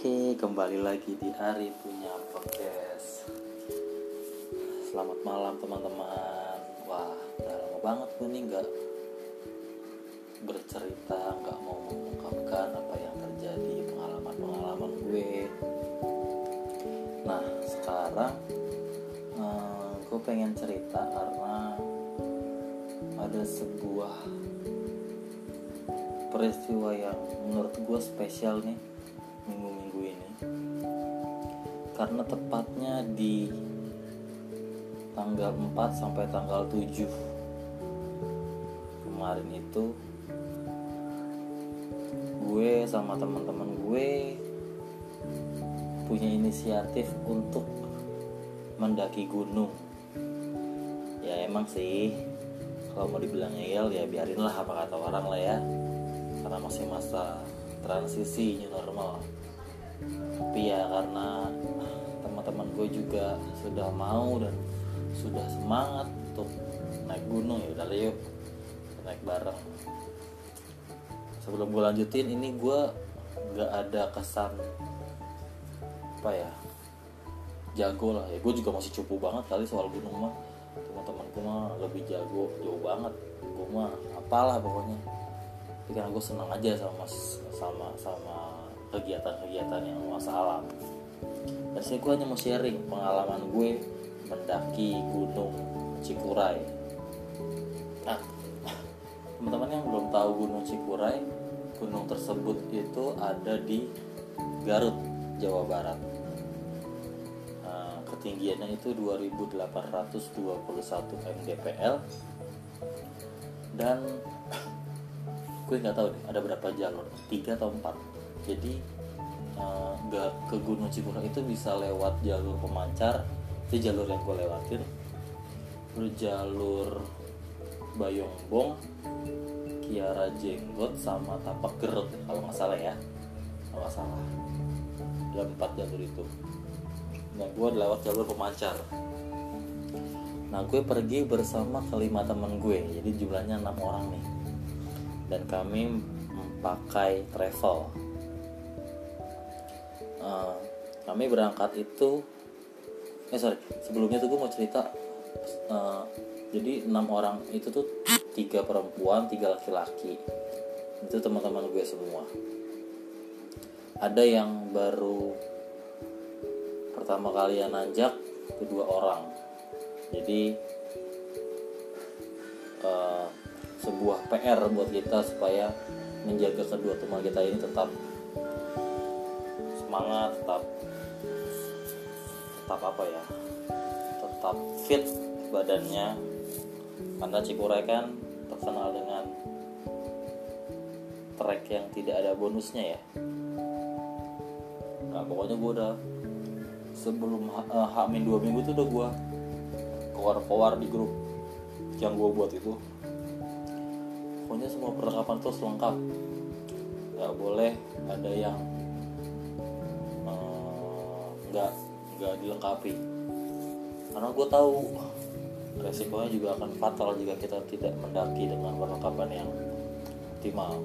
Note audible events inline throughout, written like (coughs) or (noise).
Oke, kembali lagi di Ari punya podcast. Selamat malam teman-teman. Wah, udah lama banget gue nih nggak bercerita, nggak mau mengungkapkan apa yang terjadi, pengalaman-pengalaman gue. Nah, sekarang eh, gue pengen cerita karena ada sebuah peristiwa yang menurut gue spesial nih karena tepatnya di tanggal 4 sampai tanggal 7 kemarin itu gue sama teman-teman gue punya inisiatif untuk mendaki gunung. Ya emang sih kalau mau dibilang ngeyel ya biarinlah apa kata orang lah ya. Karena masih masa transisi new normal. Tapi ya karena teman-teman gue juga sudah mau dan sudah semangat untuk naik gunung. Ya udah yuk naik bareng. Sebelum gue lanjutin ini gue nggak ada kesan apa ya jago lah. Ya gue juga masih cupu banget kali soal gunung mah. Teman-teman gue mah lebih jago jauh banget. Gue mah apalah pokoknya. Tapi karena gue senang aja sama sama sama kegiatan-kegiatan yang masa alam saya gue hanya mau sharing pengalaman gue mendaki gunung Cikuray. Nah (laughs) teman-teman yang belum tahu gunung Cikuray gunung tersebut itu ada di Garut Jawa Barat. Nah, ketinggiannya itu 2821 mdpl dan (clears throat) gue nggak tahu deh ada berapa jalur tiga atau empat. Jadi eh, nggak ke Gunung Cikunang itu bisa lewat jalur pemancar. Itu jalur yang gue lewatin. Terus jalur Bayongbong Kiara Jenggot sama Tapak Gerut kalau nggak salah ya. Kalau nggak salah. Ada empat jalur itu. Nah gue lewat jalur pemancar. Nah gue pergi bersama kelima teman gue. Jadi jumlahnya enam orang nih. Dan kami memakai travel Eh, kami berangkat itu eh sorry sebelumnya tuh gue mau cerita eh, jadi enam orang itu tuh tiga perempuan tiga laki-laki. Itu teman-teman gue semua. Ada yang baru pertama kali yang nanjak kedua orang. Jadi eh, sebuah PR buat kita supaya menjaga kedua teman kita ini tetap semangat tetap tetap apa ya tetap fit badannya. Karena Cikuray kan terkenal dengan trek yang tidak ada bonusnya ya. Nah pokoknya gue udah sebelum uh, hamin dua minggu tuh udah gue keluar-keluar di grup yang gue buat itu. Pokoknya semua perlengkapan tuh lengkap. Nggak boleh ada yang nggak nggak dilengkapi. Karena gue tahu resikonya juga akan fatal jika kita tidak mendaki dengan perlengkapan yang optimal.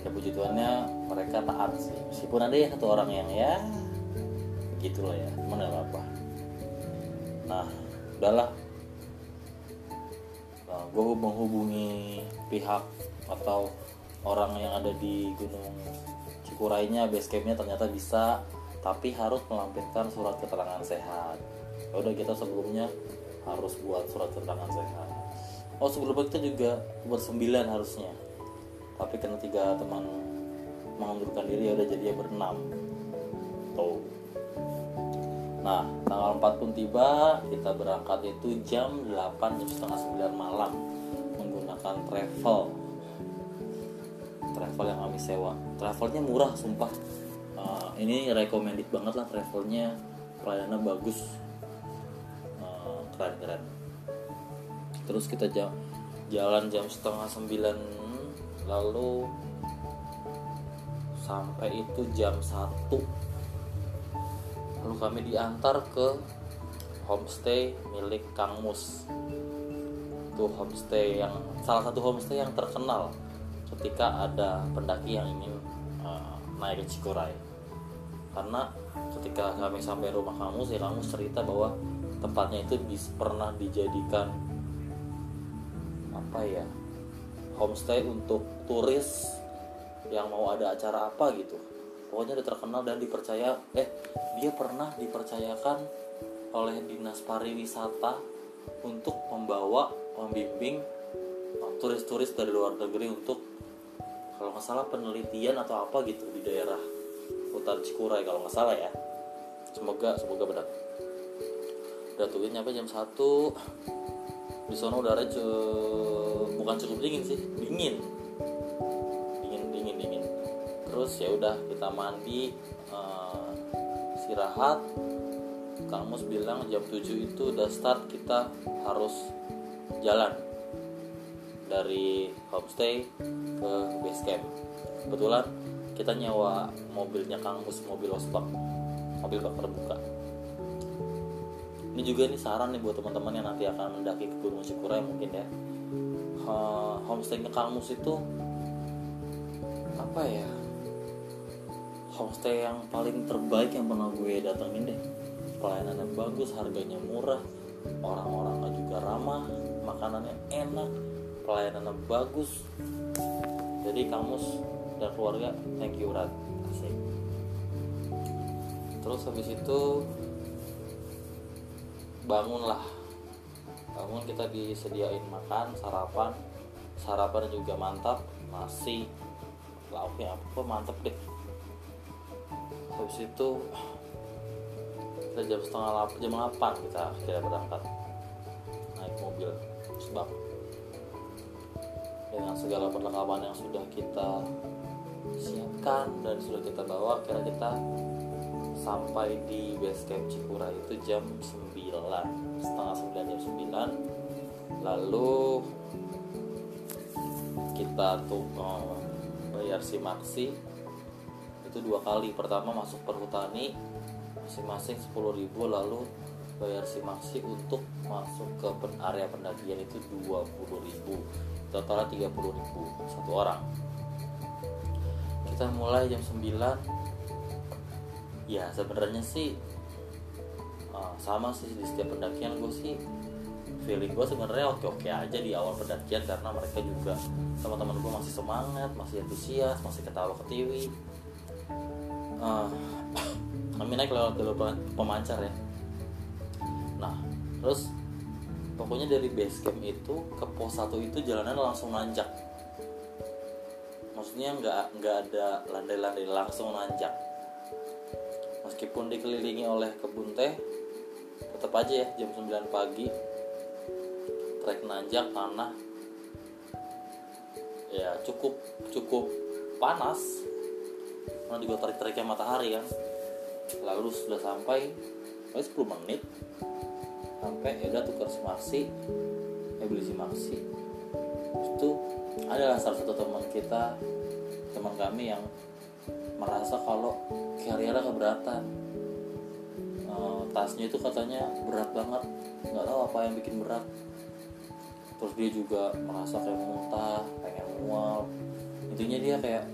Dan puji Tuhannya mereka taat sih. Meskipun ada ya satu orang yang ya gitulah ya mana apa nah udahlah. Nah, gue menghubungi pihak atau orang yang ada di gunung Cikurainya base campnya ternyata bisa tapi harus melampirkan surat keterangan sehat. Ya udah kita sebelumnya harus buat surat keterangan sehat. Oh sebelumnya kita juga bersembilan harusnya. Tapi karena tiga teman mengundurkan diri ya udah jadi berenam. Tuh. Nah tanggal 4 pun tiba kita berangkat itu jam 8 jam setengah 9 malam menggunakan travel. Travel yang kami sewa. Travelnya murah sumpah ini recommended banget lah travelnya. Pelayanannya bagus. Uh, keren-keren terus kita jam jalan jam setengah sembilan lalu sampai itu jam satu. Lalu kami diantar ke homestay milik Kang Mus. Itu homestay yang salah satu homestay yang terkenal ketika ada pendaki yang ingin uh, naik ke Cikuray karena ketika kami sampai rumah kamu ya kamu cerita bahwa tempatnya itu bis, pernah dijadikan apa ya homestay untuk turis yang mau ada acara apa gitu. Pokoknya dia terkenal dan dipercaya eh dia pernah dipercayakan oleh dinas pariwisata untuk membawa membimbing turis-turis dari luar negeri untuk kalau nggak salah penelitian atau apa gitu di daerah hutan Cikuray kalau nggak salah ya. Semoga semoga benar. Udah tuh nyampe jam 1 di sana udara cu bukan cukup dingin sih dingin. Dingin dingin dingin. Terus ya udah kita mandi uh, istirahat. Kamus bilang jam 7 itu udah start kita harus jalan dari homestay ke base camp. Kebetulan kita nyewa mobilnya Kang Mus mobil ostok mobil bak terbuka. Ini juga nih saran nih buat teman-teman yang nanti akan mendaki ke Gunung Cikuray mungkin ya. Homestaynya Kang Mus itu apa ya? Homestay yang paling terbaik yang pernah gue datengin deh. Pelayanannya bagus harganya murah orang-orangnya juga ramah makanannya enak pelayanannya bagus. Jadi kamus dan keluarga thank you Rat asik. Terus habis itu bangunlah. Bangun kita disediain makan sarapan. Sarapan juga mantap nasi. Lauknya apa mantep deh habis itu kita jam setengah delapan jam delapan kita kira berangkat. Naik mobil sebab dengan segala perlengkapan yang sudah kita siapkan dan sudah kita bawa kira kita sampai di base camp Cikura itu jam 9 setengah 9 jam 9 lalu kita tuh oh, bayar si maksi itu dua kali. Pertama masuk perhutani masing-masing 10.000 lalu bayar si maksi untuk masuk ke area pendakian itu 20.000 totalnya 30.000 satu orang kita mulai jam 9 ya sebenarnya sih uh, sama sih di setiap pendakian gue sih. Feeling gue sebenarnya oke oke aja di awal pendakian karena mereka juga teman-teman gue masih semangat masih antusias masih ketawa ketiwi. Uh, (coughs) kami naik lewat jalur pemancar ya. Nah terus pokoknya dari base camp itu ke pos satu itu jalannya langsung nanjak maksudnya nggak nggak ada landai-landai langsung nanjak. Meskipun dikelilingi oleh kebun teh tetap aja ya jam 9 pagi. Trek nanjak tanah. Ya cukup cukup panas. Karena juga tarik-tariknya matahari kan. Lalu sudah sampai oh 10 menit. Sampai ya udah tukar simaksi ya beli simaksi itu adalah salah satu teman kita teman kami yang merasa kalau carrier keberatan. Uh, tasnya itu katanya berat banget nggak tahu apa yang bikin berat. Terus dia juga merasa kayak muntah pengen mual. Intinya dia kayak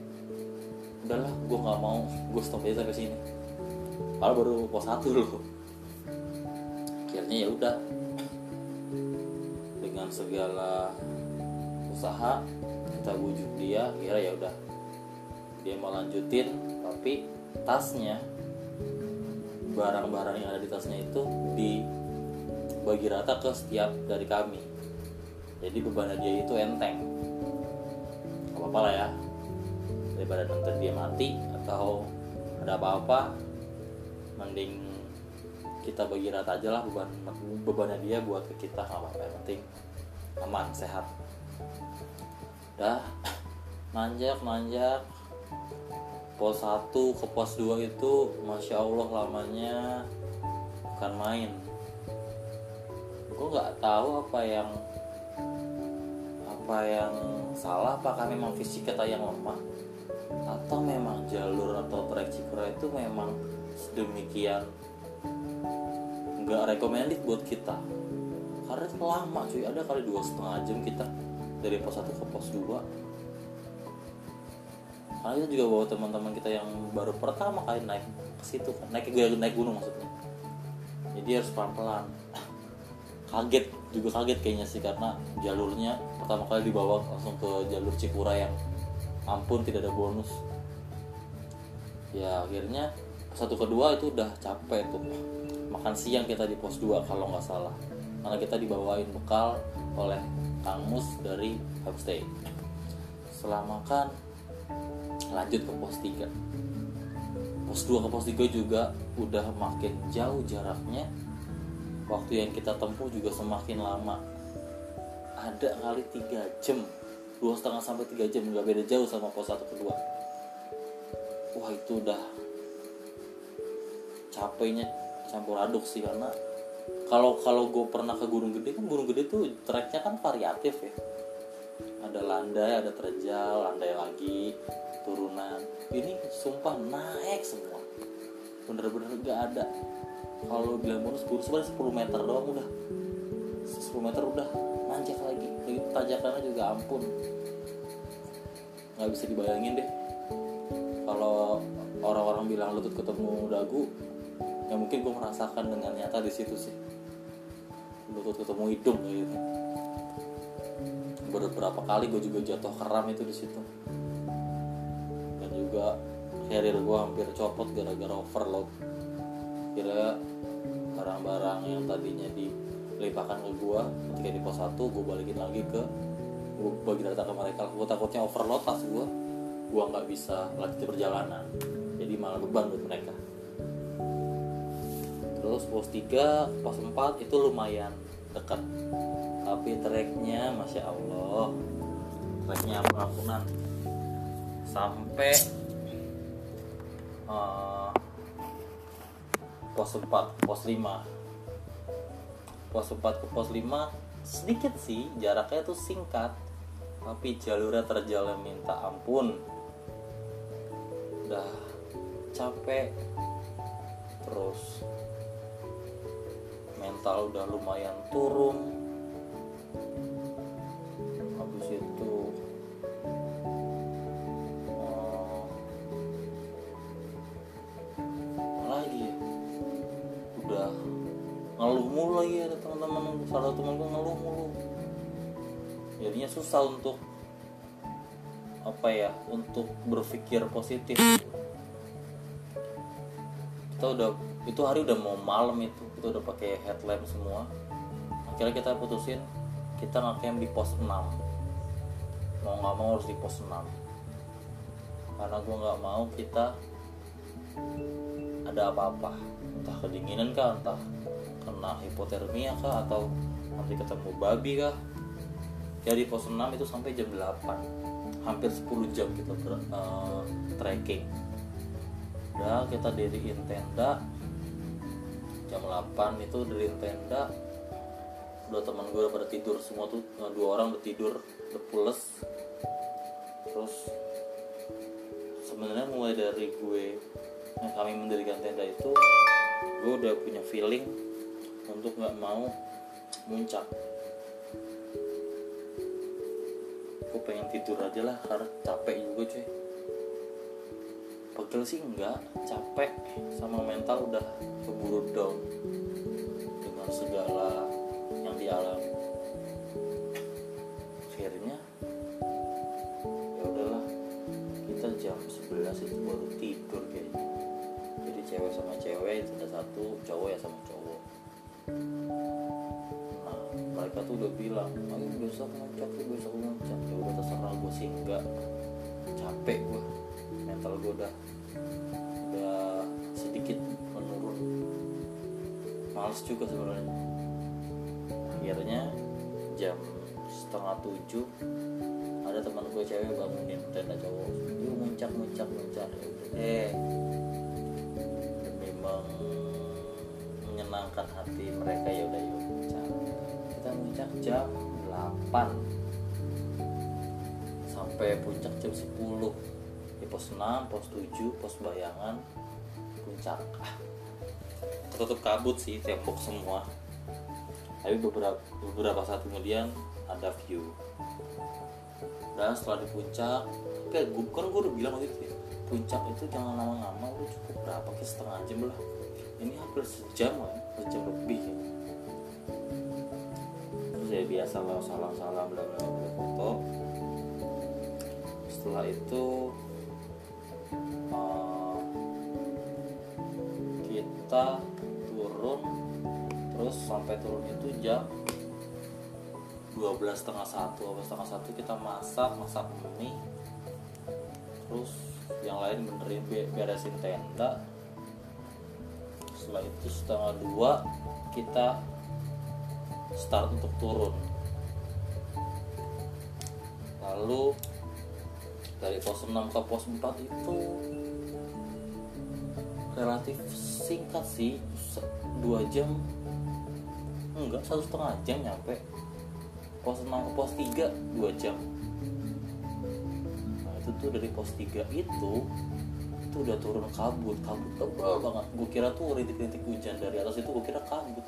udahlah gue nggak mau gue stop aja sampai sini. Kalau baru pos satu loh. Akhirnya ya udah. Dengan segala usaha kita bujuk dia kira ya udah. Dia mau lanjutin tapi tasnya barang-barang yang ada di tasnya itu dibagi rata ke setiap dari kami. Jadi beban dia itu enteng. Gak apa-apa lah ya. Daripada nanti dia mati atau ada apa-apa mending kita bagi rata aja lah beban bebannya dia buat ke kita gak apa-apa yang penting aman sehat dah (clears throat) manjak manjak. Pos 1 ke pos 2 itu masya allah lamanya bukan main. Gue nggak tahu apa yang apa yang salah apakah memang fisik kita yang lemah atau memang jalur atau trek Cikura itu memang sedemikian nggak recommended buat kita. Karena lama cuy. Ada kali dua setengah jam kita dari pos 1 ke pos 2 karena kita juga bawa teman-teman kita yang baru pertama kali naik ke situ kan. Naik naik gunung maksudnya. Jadi harus pelan-pelan. (laughs) Kaget juga kaget kayaknya sih karena jalurnya pertama kali dibawa langsung ke jalur Cikura yang ampun tidak ada bonus. Ya akhirnya satu kedua itu udah capek tuh. Makan siang kita di pos 2 kalau nggak salah karena kita dibawain bekal oleh Kang Mus dari homestay setelah makan lanjut ke pos 3 pos 2 ke pos 3 juga udah makin jauh jaraknya. Waktu yang kita tempuh juga semakin lama. Ada kali 3 jam. Dua setengah sampai tiga jam nggak beda jauh sama pos satu kedua wah itu udah capeknya campur aduk sih karena kalau kalau gue pernah ke Gunung Gede kan Gunung Gede tuh treknya kan variatif ya. Ada landai ada terjal landai lagi turunan. Ini sumpah naik semua. Bener-bener gak ada. Kalau bilang bonus bonus sebenarnya 10 meter doang udah. 10 meter udah nanjak lagi. Lagi tanjakannya juga ampun. Nggak bisa dibayangin deh. Kalau orang-orang bilang lutut ketemu dagu ya mungkin gue merasakan dengan nyata di situ sih lutut ketemu hidung gitu. Beberapa kali gue juga jatuh keram itu di situ. Dan juga carrier gue hampir copot gara-gara overload. Kira barang-barang yang tadinya dilimpahkan ke gue ketika di pos 1 gue balikin lagi ke gue bagi data ke mereka. Gue takutnya overload tas gue gue nggak bisa lanjut perjalanan. Jadi malah beban buat mereka terus pos 3 pos 4 itu lumayan dekat tapi treknya masya allah treknya ampun-ampunan sampai uh, pos 4 pos 5 pos 4 ke pos 5 sedikit sih jaraknya tuh singkat. Tapi jalurnya terjal minta ampun. Udah capek. Terus mental udah lumayan turun. Habis itu eh, lagi ya? Udah ngeluh mulu lagi ada teman-teman. Salah satu teman ngeluh mulu. Jadinya susah untuk apa ya untuk berpikir positif kita udah itu hari udah mau malam itu. Kita udah pakai headlamp semua. Akhirnya kita putusin kita ngecamp di pos 6 mau nggak mau harus di pos 6 karena gue nggak mau kita ada apa-apa. Entah kedinginan kah entah kena hipotermia kah atau nanti ketemu babi kah. Jadi pos 6 itu sampai jam 8 hampir 10 jam kita ber, uh, trekking udah kita diriin tenda. Jam 8 itu dari tenda. Udah teman gue udah pada tidur semua tuh eh, dua orang udah tidur udah pules. Terus sebenarnya mulai dari gue yang kami mendirikan tenda itu gue udah punya feeling untuk nggak mau muncak. Gue pengen tidur aja lah karena capek juga cuy pegel sih enggak. Capek sama mental udah keburu down dengan segala yang dialami. Akhirnya ya udahlah. Kita jam 11 itu baru tidur kayaknya jadi cewek sama cewek itu ada satu cowok ya sama cowok. Nah mereka tuh udah bilang ayo besok muncak tuh besok. Muncak ya udah terserah gue sih enggak. Capek gue mental gue udah udah sedikit menurun. Males juga sebenarnya. Akhirnya jam setengah tujuh ada teman gue cewek bangunin tenda cowok. Yuk muncak muncak. Muncak udah deh demi menyenangkan hati mereka. Ya udah yuk muncak. Kita muncak jam 8 sampai puncak jam 10 di pos 6, pos 7, pos bayangan puncak. Ah, tertutup kabut sih tembok semua. Tapi beberapa beberapa saat kemudian ada view. Dan setelah di puncak kayak gue kan gue udah bilang waktu itu ya puncak itu jangan lama-lama udah cukup berapa kayak setengah jam lah. Ini hampir sejam ya, sejam lebih. Ya. terus ya biasa lah salam-salam bla bla bla foto. Setelah itu kita turun terus sampai turun itu jam 12 setengah satu setengah satu kita masak masak mie terus yang lain benerin beresin tenda. Setelah itu setengah dua kita start untuk turun. Lalu dari pos 6 ke pos 4 itu relatif singkat sih dua jam. Enggak satu setengah jam nyampe. Pos 6 ke pos 3 2 jam. Nah itu tuh dari pos 3 itu itu udah turun kabut. Kabut tebal banget. Gue kira tuh rintik-rintik hujan dari atas itu gue kira kabut.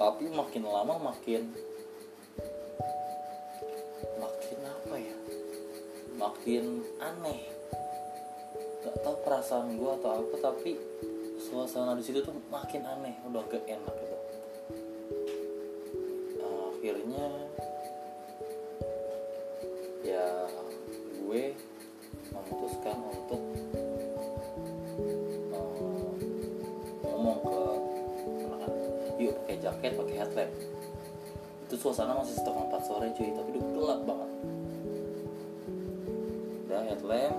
Tapi makin lama makin makin apa ya? Makin aneh. Gak tau perasaan gue atau apa tapi suasana di situ tuh makin aneh udah gak enak gitu. Akhirnya ya gue memutuskan untuk uh, ngomong ke anak yuk pakai jaket pakai headlamp. Itu suasana masih setengah empat sore cuy tapi udah gelap banget. Udah headlamp.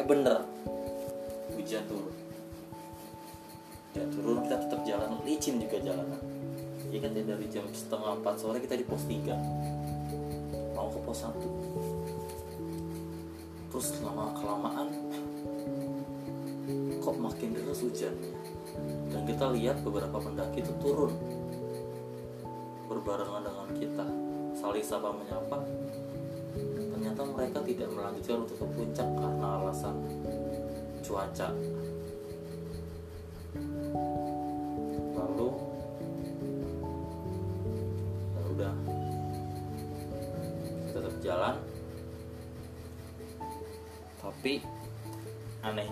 Eh bener. Hujan turun hujan turun kita tetap jalan. Licin juga jalanan ya kan dari jam setengah empat sore kita di pos 3 mau ke pos 1 terus lama kelamaan kok makin deras hujannya dan kita lihat beberapa pendaki itu turun. Berbarengan dengan kita. Saling sapa menyapa. Ternyata mereka tidak melanjutkan untuk ke puncak karena alasan cuaca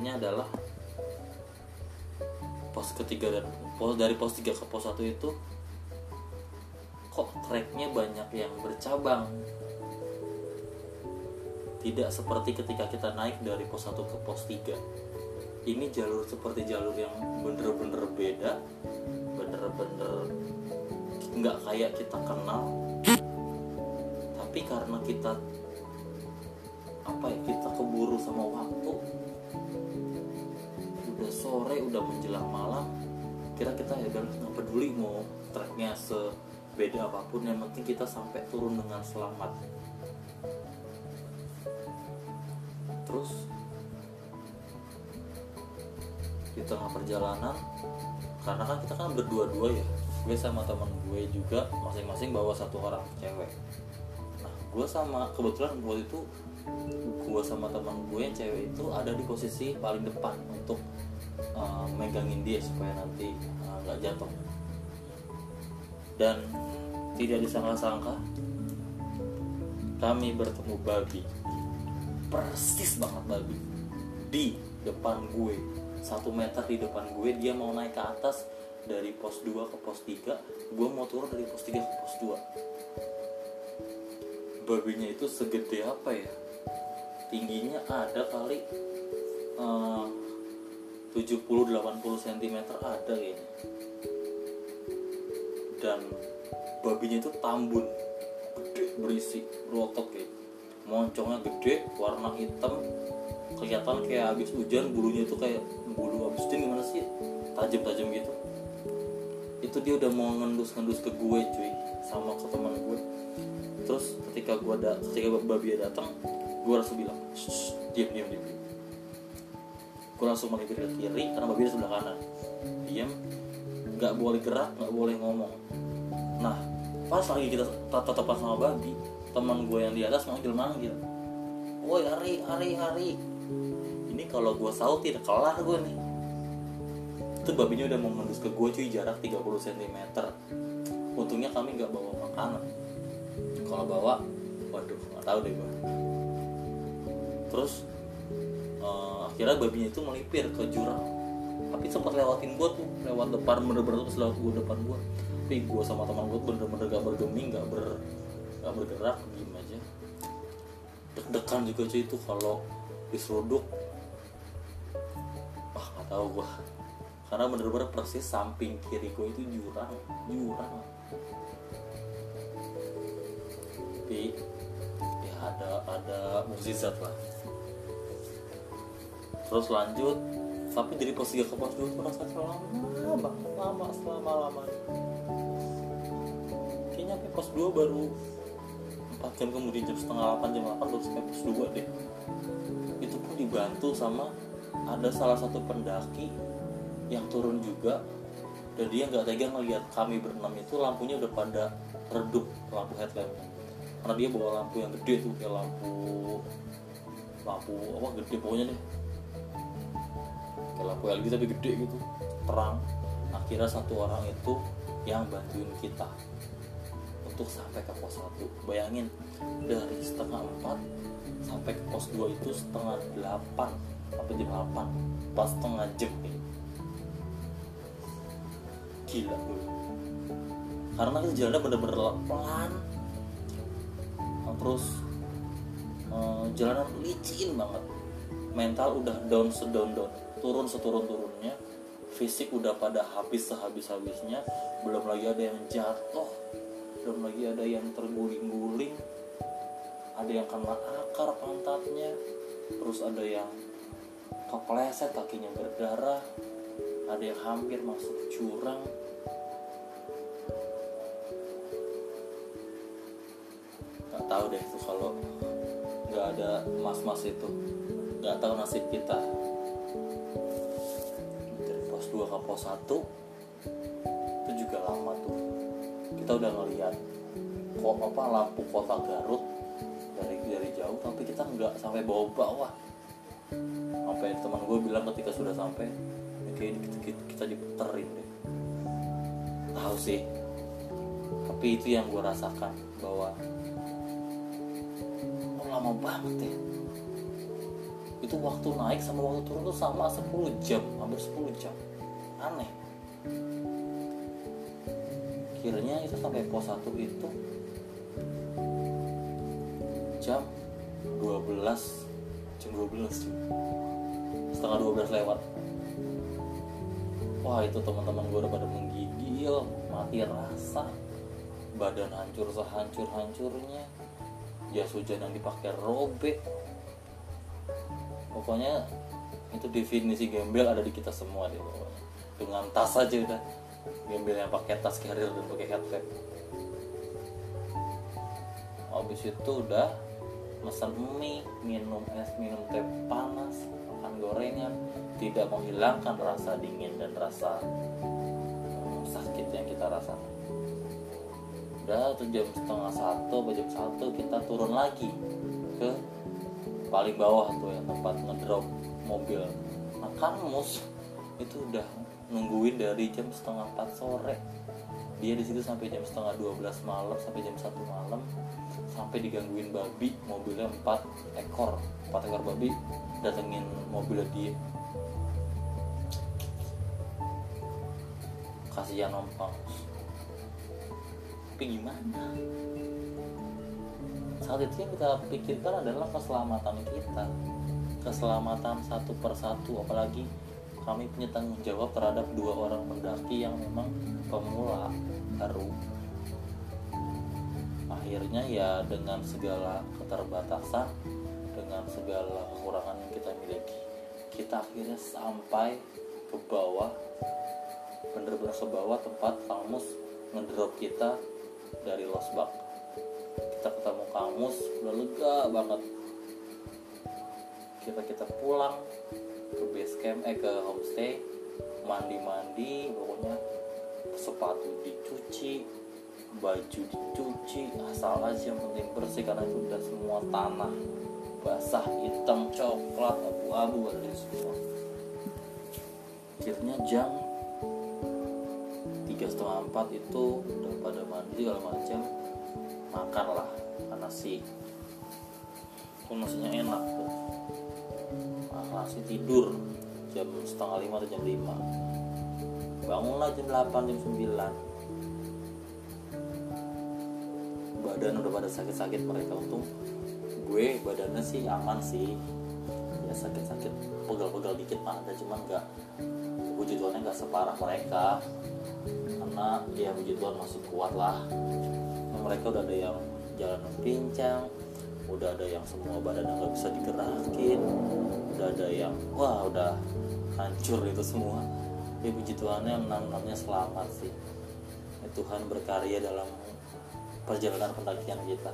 anehnya adalah pos ketiga dan pos dari pos 3 ke pos 1 itu kok treknya banyak yang bercabang? Tidak seperti ketika kita naik dari pos 1 ke pos 3 ini jalur seperti jalur yang bener-bener beda bener-bener nggak kayak kita kenal. Tapi karena kita apa ya kita keburu sama waktu sore udah menjelang malam kira kita ya udah nggak peduli mau treknya sebeda apa pun yang penting kita sampai turun dengan selamat. Terus di tengah perjalanan karena kan kita kan berdua-dua ya gue sama teman gue juga masing-masing bawa satu orang cewek. Gue sama kebetulan gue itu gue sama teman gue yang cewek itu ada di posisi paling depan untuk uh, megangin dia supaya nanti uh, nggak uh, jatuh. Dan tidak disangka-sangka kami bertemu babi. Persis banget babi. Di depan gue satu meter di depan gue dia mau naik ke atas dari pos 2 ke pos 3 gue mau turun dari pos 3 ke pos 2 babinya itu segede apa ya? Tingginya ada kali uh, 70-80 cm ada kayaknya. Dan babinya itu tambun gede berisi rotok ya. Moncongnya gede warna hitam kelihatan kayak habis hujan bulunya itu kayak bulu habis hujan gimana sih? Tajam-tajam gitu. Itu dia udah mau ngendus-ngendus ke gue cuy sama ke teman gue. Terus ketika gua ada ketika babi datang gua langsung bilang diam diam diam gua langsung melipir ke kiri karena babi di sebelah kanan. Diam nggak boleh gerak nggak boleh ngomong. Nah pas lagi kita tatapan sama babi teman gue yang di atas manggil manggil. Woi hari hari hari ini kalau gue sautin kelar gue nih. Itu babinya udah mau mengendus ke gue cuy jarak 30 cm untungnya kami nggak bawa makanan. Kalau bawa waduh nggak tahu deh gue terus akhirnya babinya itu melipir ke jurang. Tapi sempat lewatin gue tuh lewat depan bener-bener terus lewat gue depan gue tapi gue sama teman gue bener-bener gak bergeming gak ber gak bergerak diem aja. Deg-degan juga cuy itu kalau diseruduk. Wah nggak tahu gue karena bener-bener persis samping kiri gue itu jurang jurang. Tapi ya ada ada mukjizat lah terus lanjut tapi dari pos 3 ke pos 2 merasa lama banget lama selama lama. Kayaknya sampai pos 2 baru 4 jam kemudian jam setengah 8 jam 8 baru sampai pos 2 deh. Itu pun dibantu sama ada salah satu pendaki yang turun juga dan dia nggak tega ngeliat kami berenam itu lampunya udah pada redup lampu headlampnya karena dia bawa lampu yang gede tuh kayak lampu lampu apa gede pokoknya deh kayak lampu LED tapi gede gitu terang akhirnya satu orang itu yang bantuin kita untuk sampai ke pos 1 bayangin dari setengah 4 sampai ke pos 2 itu setengah 8 sampai jam 8 pas setengah jam nih gila gue karena itu jalannya bener-bener pelan. Terus uh, jalanan licin banget. Mental udah down sedown down turun seturun turunnya fisik udah pada habis sehabis habisnya belum lagi ada yang jatuh belum lagi ada yang terguling-guling ada yang kena akar pantatnya terus ada yang kepleset kakinya berdarah ada yang hampir masuk jurang. Nggak tahu deh tuh kalau nggak ada mas-mas itu. Nggak tahu nasib kita 2 ke pos 1 itu juga lama tuh. Kita udah ngeliat kok apa lampu kota Garut dari dari jauh tapi kita nggak sampai bawah-bawah sampai teman gue bilang ketika sudah sampai ya kayak kita, kita, kita diputerin deh. Tahu sih. Tapi itu yang gue rasakan bahwa oh, lama banget ya? Itu waktu naik sama waktu turun tuh sama 10 jam hampir 10 jam aneh. Kiranya itu sampai pos 1 itu jam 12 jam 12 cuy. Setengah 12 lewat. Wah itu teman-teman gue udah pada menggigil mati rasa. Badan hancur sehancur-hancurnya. Jas hujan yang dipakai robek. Pokoknya itu definisi gembel ada di kita semua deh pokoknya dengan tas aja udah. Yang pakai tas carrier dan pakai headset. Habis itu udah pesan mie minum es minum teh panas makan gorengan. Tidak menghilangkan rasa dingin dan rasa hmm, sakit yang kita rasakan. Udah tuh jam setengah satu atau satu kita turun lagi ke paling bawah tuh yang tempat ngedrop mobil. Nah mus. Itu udah nungguin dari jam setengah empat sore. Dia di situ sampai jam setengah 12 malam sampai jam satu malam sampai digangguin babi mobilnya empat ekor empat ekor babi datengin mobilnya dia. Kasihan om tapi gimana? Saat itu yang kita pikirkan adalah keselamatan kita. Keselamatan satu persatu apalagi kami punya tanggung jawab terhadap dua orang pendaki yang memang pemula baru. Akhirnya ya dengan segala keterbatasan dengan segala kekurangan yang kita miliki kita akhirnya sampai ke bawah bener-bener ke bawah tempat kamus ngedrop kita dari losbak kita ketemu kamus udah lega banget. Kita kita pulang ke base camp eh ke homestay. Mandi mandi pokoknya sepatu dicuci baju dicuci asal aja yang penting bersih karena itu udah semua tanah basah hitam coklat abu-abu ada semua. Akhirnya jam tiga setengah empat itu udah pada mandi segala macam makan lah karena itu nasinya enak. tuh nasi tidur jam setengah lima atau jam lima. Bangunlah jam 8 jam 9 badan udah pada sakit-sakit mereka untung gue badannya sih aman sih. Ya sakit-sakit pegal-pegal dikit mah ada cuman nggak puji Tuhannya nggak separah mereka. Karena ya puji Tuhan masih kuat lah. Mereka udah ada yang jalan pincang udah ada yang semua badannya nggak bisa digerakin. Udah ada yang wah udah hancur itu semua. Ya puji Tuhannya enam-enamnya selamat sih. Ya, Tuhan berkarya dalam perjalanan pendakian kita.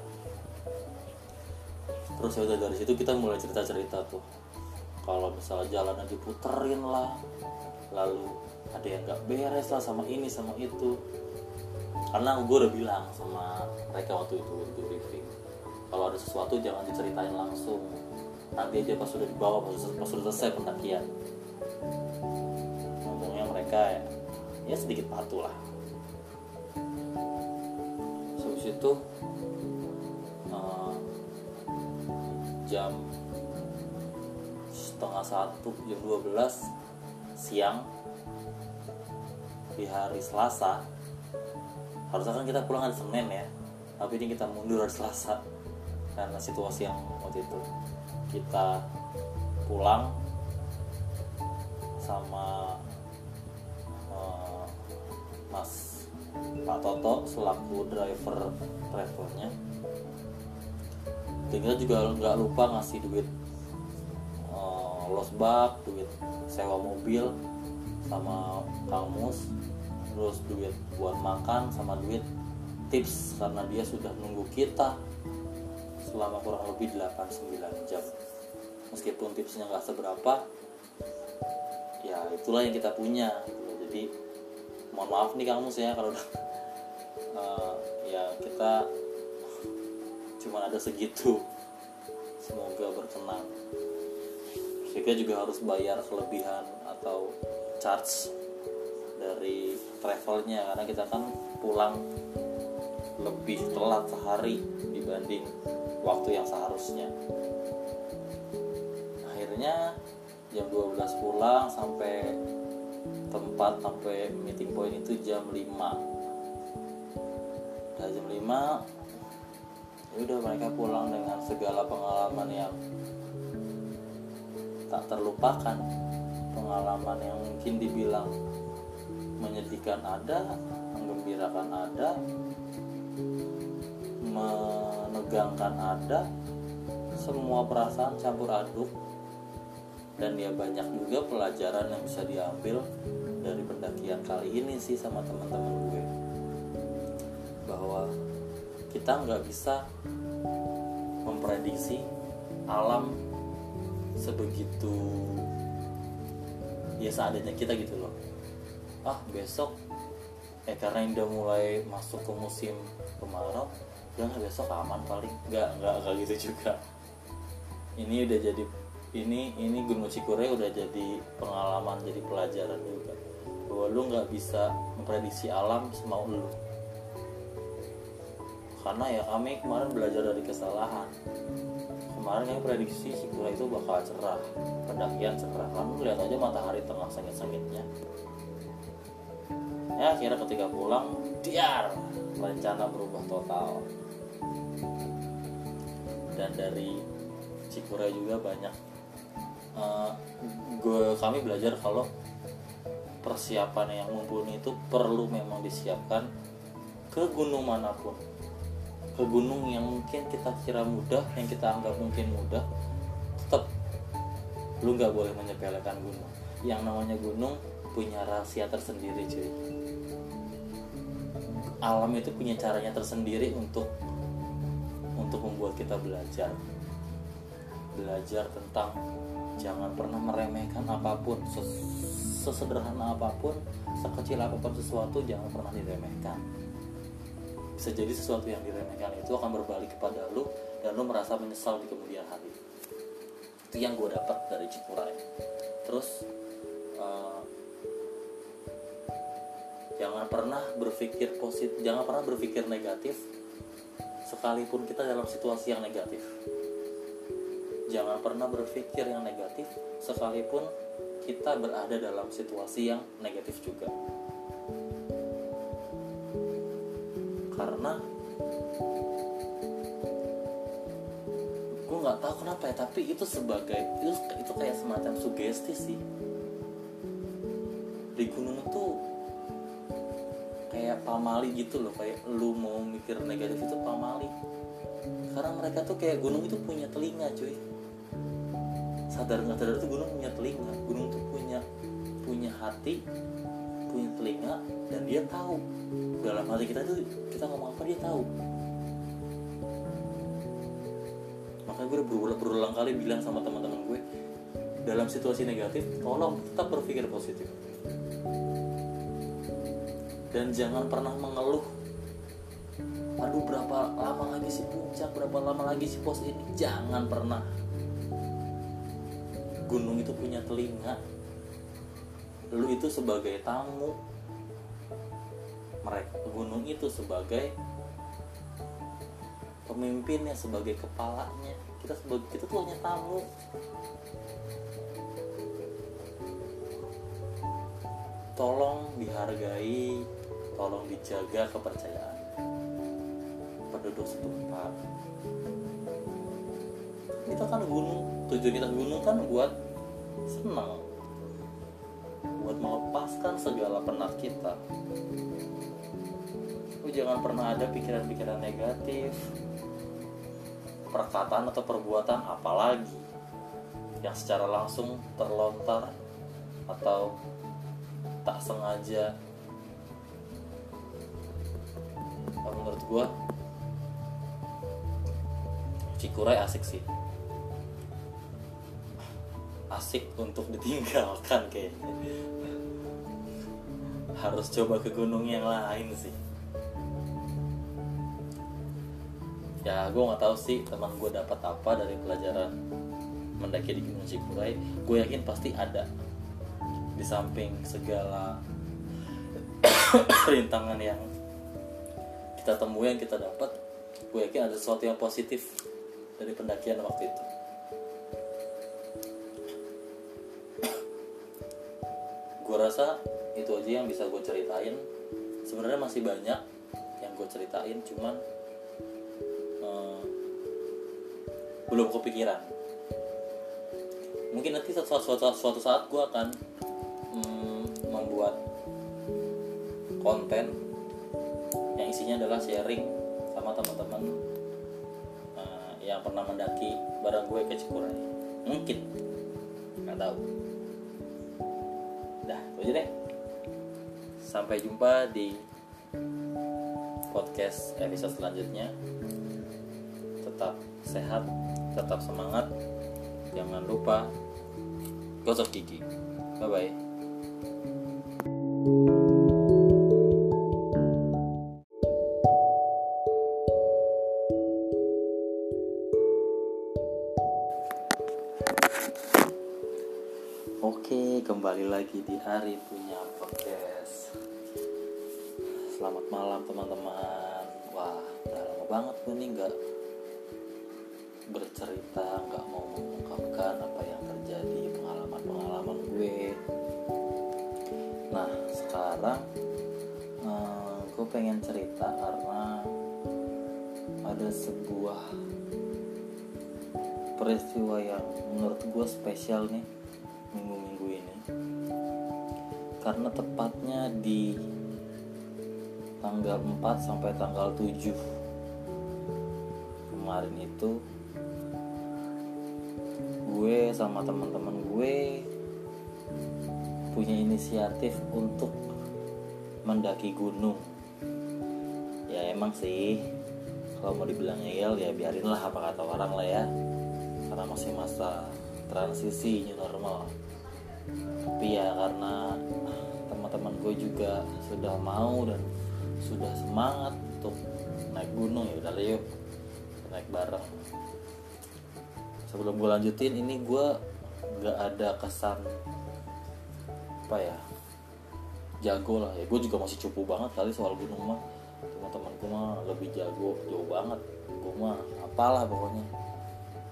Terus ya udah dari situ kita mulai cerita-cerita tuh. Kalau misalnya jalannya diputerin lah lalu ada yang nggak beres lah sama ini sama itu. Karena gue udah bilang sama mereka waktu itu waktu briefing kalau ada sesuatu jangan diceritain langsung. Nanti aja pas sudah dibawa pas, pas sudah selesai pendakian. Ngomongnya mereka ya, ya sedikit patuh lah. Habis itu uh, jam setengah satu jam 12 siang di hari Selasa. Harusnya kan kita pulang hari Senin ya tapi ini kita mundur hari Selasa karena situasi yang waktu itu. Kita pulang sama uh, Mas Pak Toto selaku driver travelnya. Dan kita juga nggak lupa ngasih duit uh, losbak duit sewa mobil sama Kang Mus terus duit buat makan sama duit tips karena dia sudah nunggu kita selama kurang lebih 8-9 jam. Meskipun tipsnya nggak seberapa ya itulah yang kita punya. Jadi mohon maaf nih Kang Mus ya kalau udah uh, (laughs) ya kita cuma ada segitu. Semoga berkenan. Kita juga harus bayar kelebihan atau charge dari travelnya karena kita kan pulang lebih telat sehari dibanding waktu yang seharusnya. Akhirnya jam 12 pulang sampai tempat sampai meeting point itu jam 5 udah jam 5 ya udah mereka pulang dengan segala pengalaman yang tak terlupakan. Pengalaman yang mungkin dibilang menyedihkan ada menggembirakan ada menegangkan ada semua perasaan campur aduk. Dan ya banyak juga pelajaran yang bisa diambil dari pendakian kali ini sih sama teman-teman gue. Bahwa kita nggak bisa memprediksi alam sebegitu ya seadanya kita gitu loh. Ah besok eh karena udah mulai masuk ke musim kemarau nggak besok aman paling. Nggak nggak nggak gitu juga. Ini udah jadi ini ini Gunung Cikure udah jadi pengalaman jadi pelajaran juga. Bahwa lu nggak bisa memprediksi alam semau lu. Karena ya kami kemarin belajar dari kesalahan. Kemarin yang prediksi Cikure itu bakal cerah. Pendakian cerah. Kan lihat aja matahari tengah sengit-sengitnya. Ya akhirnya ketika pulang diar! Rencana berubah total dan dari Cikure juga banyak. Uh, gue kami belajar kalau persiapan yang mumpuni itu perlu memang disiapkan ke gunung mana pun. Ke gunung yang mungkin kita kira mudah yang kita anggap mungkin mudah tetap lu nggak boleh menyepelekan gunung. Yang namanya gunung punya rahasia tersendiri cuy. Alam itu punya caranya tersendiri untuk untuk membuat kita belajar. Belajar tentang jangan pernah meremehkan apa pun sesederhana apa pun sekecil apa pun sesuatu jangan pernah diremehkan. Bisa jadi sesuatu yang diremehkan itu akan berbalik kepada lu dan lu merasa menyesal di kemudian hari. Itu yang gue dapat dari Cikuray terus uh, jangan pernah berpikir positif jangan pernah berpikir negatif sekalipun kita dalam situasi yang negatif. Jangan pernah berpikir yang negatif sekalipun kita berada dalam situasi yang negatif juga. Karena gue nggak tahu kenapa ya tapi itu sebagai itu itu kayak semacam sugesti sih. Di gunung tuh kayak pamali gitu loh kayak lu mau mikir negatif itu pamali. Karena mereka tuh kayak gunung itu punya telinga cuy. Sadar nggak sadar tuh gunung punya telinga. Gunung tuh punya punya hati punya telinga dan dia tahu. Dalam hati kita tuh kita ngomong apa dia tahu. Makanya gue berulang, berulang kali bilang sama teman-teman gue dalam situasi negatif tolong tetap berpikir positif dan jangan pernah mengeluh. Aduh berapa lama lagi sih puncak berapa lama lagi sih pos ini? Jangan pernah. Gunung itu punya telinga. Lu itu sebagai tamu. Mereka gunung itu sebagai pemimpinnya sebagai kepalanya. Kita sebagai kita tuh hanya tamu. Tolong dihargai tolong dijaga kepercayaan. Penduduk setempat. Kita kan gunung tujuan kita gunung kan buat senang. Buat melepaskan segala penat kita. Lu jangan pernah ada pikiran-pikiran negatif perkataan atau perbuatan apalagi yang secara langsung terlontar atau tak sengaja menurut gue Cikuray asik sih. Asik untuk ditinggalkan kayaknya. Harus coba ke gunung yang lain sih. Ya gue nggak tahu sih teman gue dapat apa dari pelajaran mendaki di Gunung Cikuray. Gue yakin pasti ada di samping segala (coughs) rintangan yang kita temui yang kita dapat gue yakin ada sesuatu yang positif dari pendakian waktu itu. Gue rasa itu aja yang bisa gue ceritain. Sebenarnya masih banyak yang gue ceritain cuman eh, belum kepikiran. Mungkin nanti suatu, suatu, suatu saat gue akan mm, membuat konten isinya adalah sharing sama teman-teman eh, yang pernah mendaki bareng gue ke Cikuray mungkin. Nggak tahu. Dah aja deh. Sampai jumpa di podcast episode selanjutnya. Tetap sehat tetap semangat. Jangan lupa gosok gigi. Bye bye Oke, kembali lagi di hari punya podcast. Selamat malam teman-teman. Wah, udah lama banget gue nih nggak bercerita, nggak mau mengungkapkan apa yang terjadi, pengalaman-pengalaman gue. Nah, sekarang eh, gue pengen cerita karena ada sebuah peristiwa yang menurut gue spesial nih karena tepatnya di tanggal 4 sampai tanggal 7 kemarin itu gue sama teman-teman gue punya inisiatif untuk mendaki gunung. Ya emang sih kalau mau dibilang ngeyel ya biarin lah apa kata orang lah ya. Karena masih masa transisi new normal. Tapi ya karena teman-teman gue juga sudah mau dan sudah semangat untuk naik gunung ya udah yuk naik bareng. Sebelum gue lanjutin ini gue nggak ada kesan apa ya jago lah ya. Gue juga masih cupu banget kali soal gunung mah. Cuma teman-temanku mah lebih jago jauh banget. Gue mah apalah pokoknya.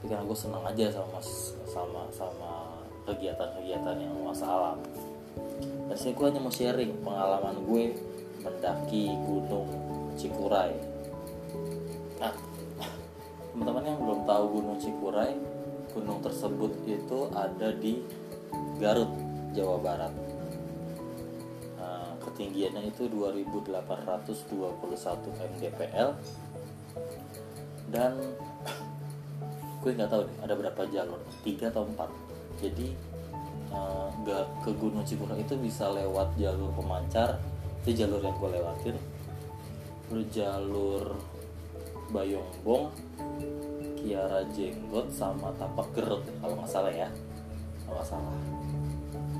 Tapi karena gue senang aja sama sama sama kegiatan-kegiatan yang luas alam dan gue hanya mau sharing pengalaman gue mendaki gunung Cikuray. Nah (laughs) teman-teman yang belum tahu gunung Cikuray gunung tersebut itu ada di Garut Jawa Barat. Nah, ketinggiannya itu 2821 mdpl dan (clears throat) gue nggak tahu nih ada berapa jalur tiga atau empat. Jadi nggak ke Gunung Cikurang itu bisa lewat jalur pemancar. Itu jalur yang gue lewatin. Terus jalur Bayongbong Kiara Jenggot sama Tapak Gerut kalau nggak salah ya. Kalau nggak salah.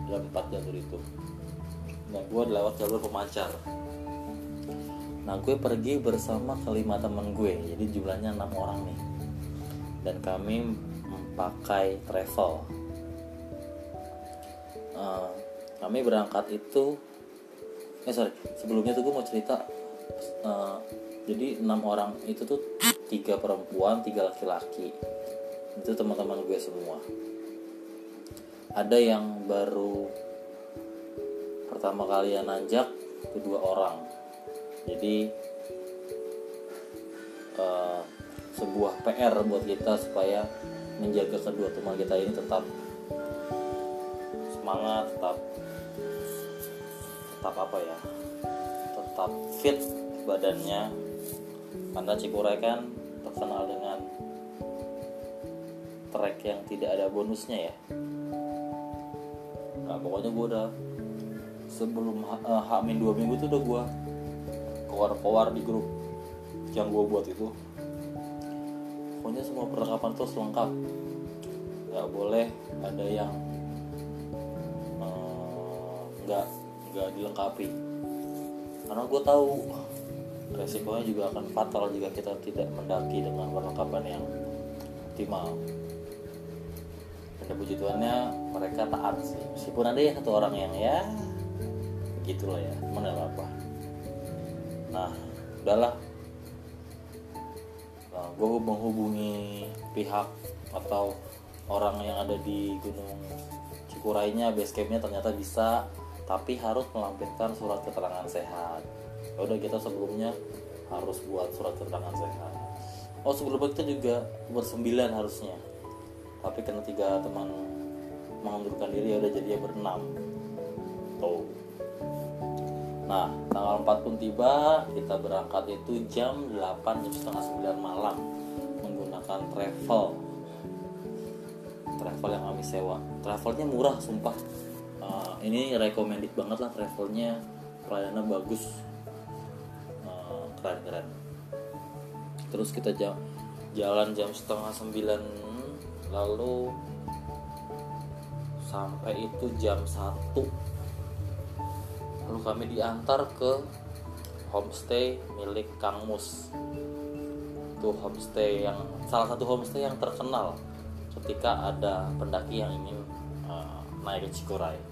Ada empat jalur itu. Nah gue lewat jalur pemancar. Nah gue pergi bersama kelima temen gue. Jadi jumlahnya enam orang nih. Dan kami memakai travel kami berangkat itu eh sorry sebelumnya tuh gue mau cerita uh, jadi enam orang itu tuh tiga perempuan tiga laki-laki. Itu teman-teman gue semua. Ada yang baru pertama kali yang nanjak kedua orang. Jadi uh, sebuah PR buat kita supaya menjaga kedua teman kita ini tetap semangat tetap tetap apa ya tetap fit badannya. Karena Cikuray kan terkenal dengan trek yang tidak ada bonusnya ya. Nah pokoknya gue udah sebelum uh, Hamin dua minggu tuh udah gue kowar-kowar di grup yang gue buat itu. Pokoknya semua perlengkapan terus lengkap. Nggak boleh ada yang eh, nggak nggak dilengkapi. Karena gue tahu resikonya juga akan fatal jika kita tidak mendaki dengan perlengkapan yang optimal. Dan puji Tuhannya mereka taat sih. Meskipun ada ya satu orang yang ya gitulah ya mana apa nah udahlah. Nah, gue menghubungi pihak atau orang yang ada di gunung Cikurainya base campnya ternyata bisa tapi harus melampirkan surat keterangan sehat ya udah kita sebelumnya harus buat surat keterangan sehat oh sebelumnya kita juga bersembilan harusnya tapi karena tiga teman mengundurkan diri ya udah jadi ya berenam tuh Nah, tanggal 4 pun tiba, kita berangkat itu jam 8 jam setengah 9 malam menggunakan travel. Travel yang kami sewa. Travelnya murah, sumpah. Ini recommended banget lah travelnya, pelayanannya bagus, uh, keren-keren. Terus kita jam jalan jam setengah 9 lalu sampai itu jam 1 lalu kami diantar ke homestay milik Kang Mus. Itu homestay yang salah satu homestay yang terkenal ketika ada pendaki yang ingin uh, naik ke Cikuray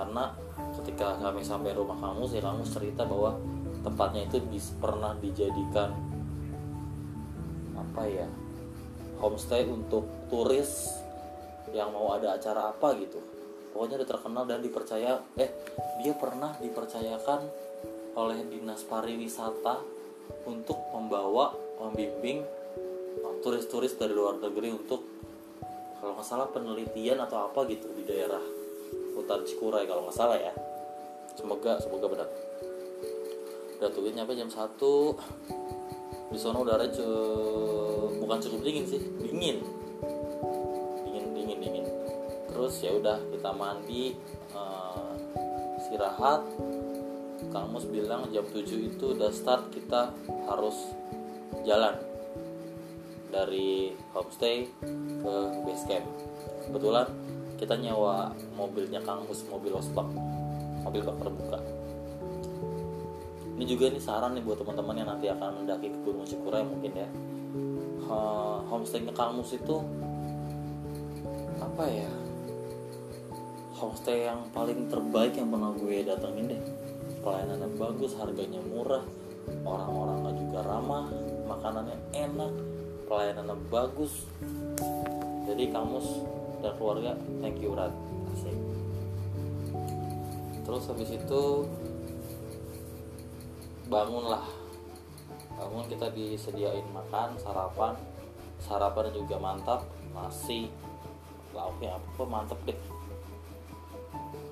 karena ketika kami sampai rumah ya Kang Mus cerita bahwa tempatnya itu bis, pernah dijadikan apa ya homestay untuk turis yang mau ada acara apa gitu. Pokoknya udah terkenal dan dipercaya eh dia pernah dipercayakan oleh dinas pariwisata untuk membawa membimbing uh, turis-turis dari luar negeri untuk kalau nggak salah penelitian atau apa gitu di daerah hutan Cikuray kalau nggak salah ya. Semoga semoga benar. Udah tuh nyampe jam 1 di sana udara bukan cukup dingin sih dingin. Terus ya udah kita mandi uh, istirahat. Kang Mus bilang jam 7 itu udah start kita harus jalan dari homestay ke base camp. Kebetulan kita nyawa mobilnya Kang Mus mobil osbak. Mobil bak terbuka ini juga nih saran nih buat teman-teman yang nanti akan mendaki ke Gunung Cikuray mungkin ya. Homestaynya Kang Mus itu apa ya? Homestay yang paling terbaik yang pernah gue datengin deh. Pelayanannya bagus harganya murah orang-orangnya juga ramah makanannya enak pelayanannya bagus. Jadi kamus dan keluarga thank you Rat asik. Terus habis itu bangunlah. Bangun kita disediain makan sarapan. Sarapan juga mantap nasi. Lauknya apa mantep deh.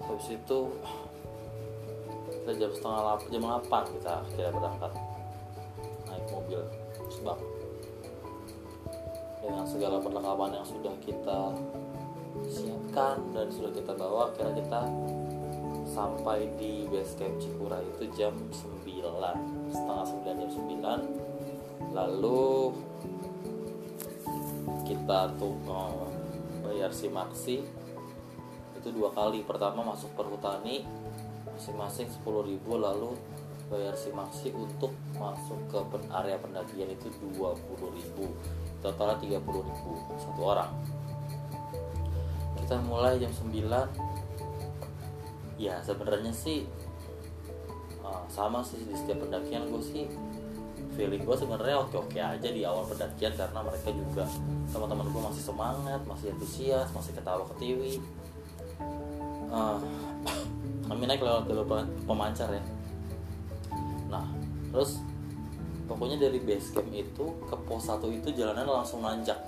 Habis itu kita jam setengah 8, jam 8 kita kira berangkat. Naik mobil sebab. Dengan segala perlengkapan yang sudah kita siapkan dan sudah kita bawa kira kita sampai di base camp Cikura itu jam 9 setengah 9 jam 9 lalu kita tuh bayar si maksi itu dua kali. Pertama masuk perhutani masing-masing 10.000 lalu bayar si maksi untuk masuk ke area pendakian itu 20.000 totalnya 30.000 satu orang kita mulai jam 9 ya sebenarnya sih uh, sama sih di setiap pendakian gue sih. Feeling gue sebenarnya oke oke aja di awal pendakian karena mereka juga teman-teman gue masih semangat masih antusias masih ketawa ketiwi. (coughs) Uh, kami naik lewat jalur pemancar ya. Nah terus pokoknya dari base camp itu ke pos 1 itu jalannya langsung nanjak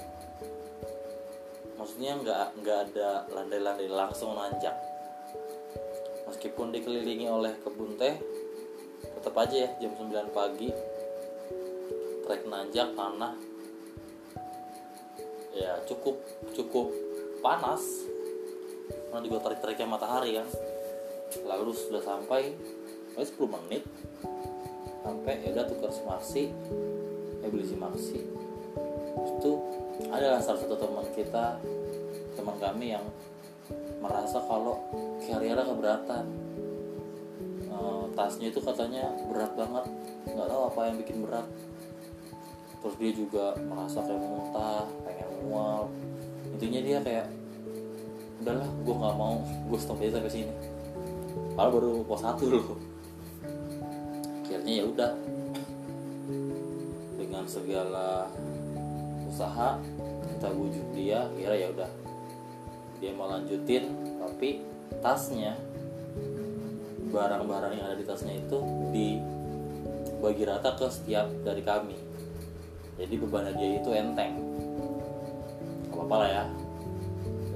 maksudnya nggak nggak ada landai-landai langsung nanjak. Meskipun dikelilingi oleh kebun teh tetap aja ya jam 9 pagi. Trek nanjak tanah. Ya cukup cukup panas. Karena juga tarik-tariknya matahari kan. Lalu sudah sampai 10 menit. Sampai ya udah tukar simaksi eh beli simaksi itu adalah salah satu teman kita teman kami yang merasa kalau carrier keberatan. E, tasnya itu katanya berat banget nggak tahu apa yang bikin berat. Terus dia juga merasa kayak muntah pengen mual. Intinya dia kayak udahlah gue nggak mau gue stop aja sampai sini. Kalau baru pos satu loh. Akhirnya ya udah. Dengan segala usaha kita bujuk dia kira ya udah. Dia mau lanjutin tapi tasnya barang-barang yang ada di tasnya itu dibagi rata ke setiap dari kami. Jadi beban dia itu enteng. Apa apa lah ya.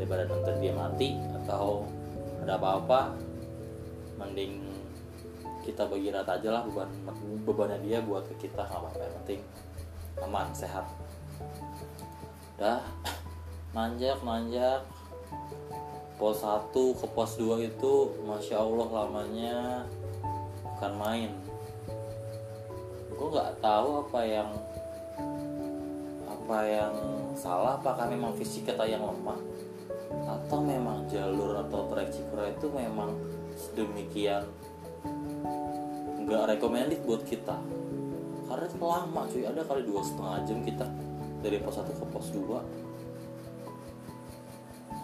Daripada nonton dia mati atau ada apa-apa mending kita bagi rata aja lah beban bebannya dia buat ke kita nggak apa-apa yang penting aman sehat dah manjak manjak. Pos 1 ke pos 2 itu masya allah lamanya bukan main. Gue nggak tahu apa yang apa yang salah apakah memang fisik kita yang lemah atau memang jalur atau trek Cikura itu memang sedemikian nggak recommended buat kita. Karena itu lama cuy. Ada kali dua setengah jam kita dari pos 1 ke pos 2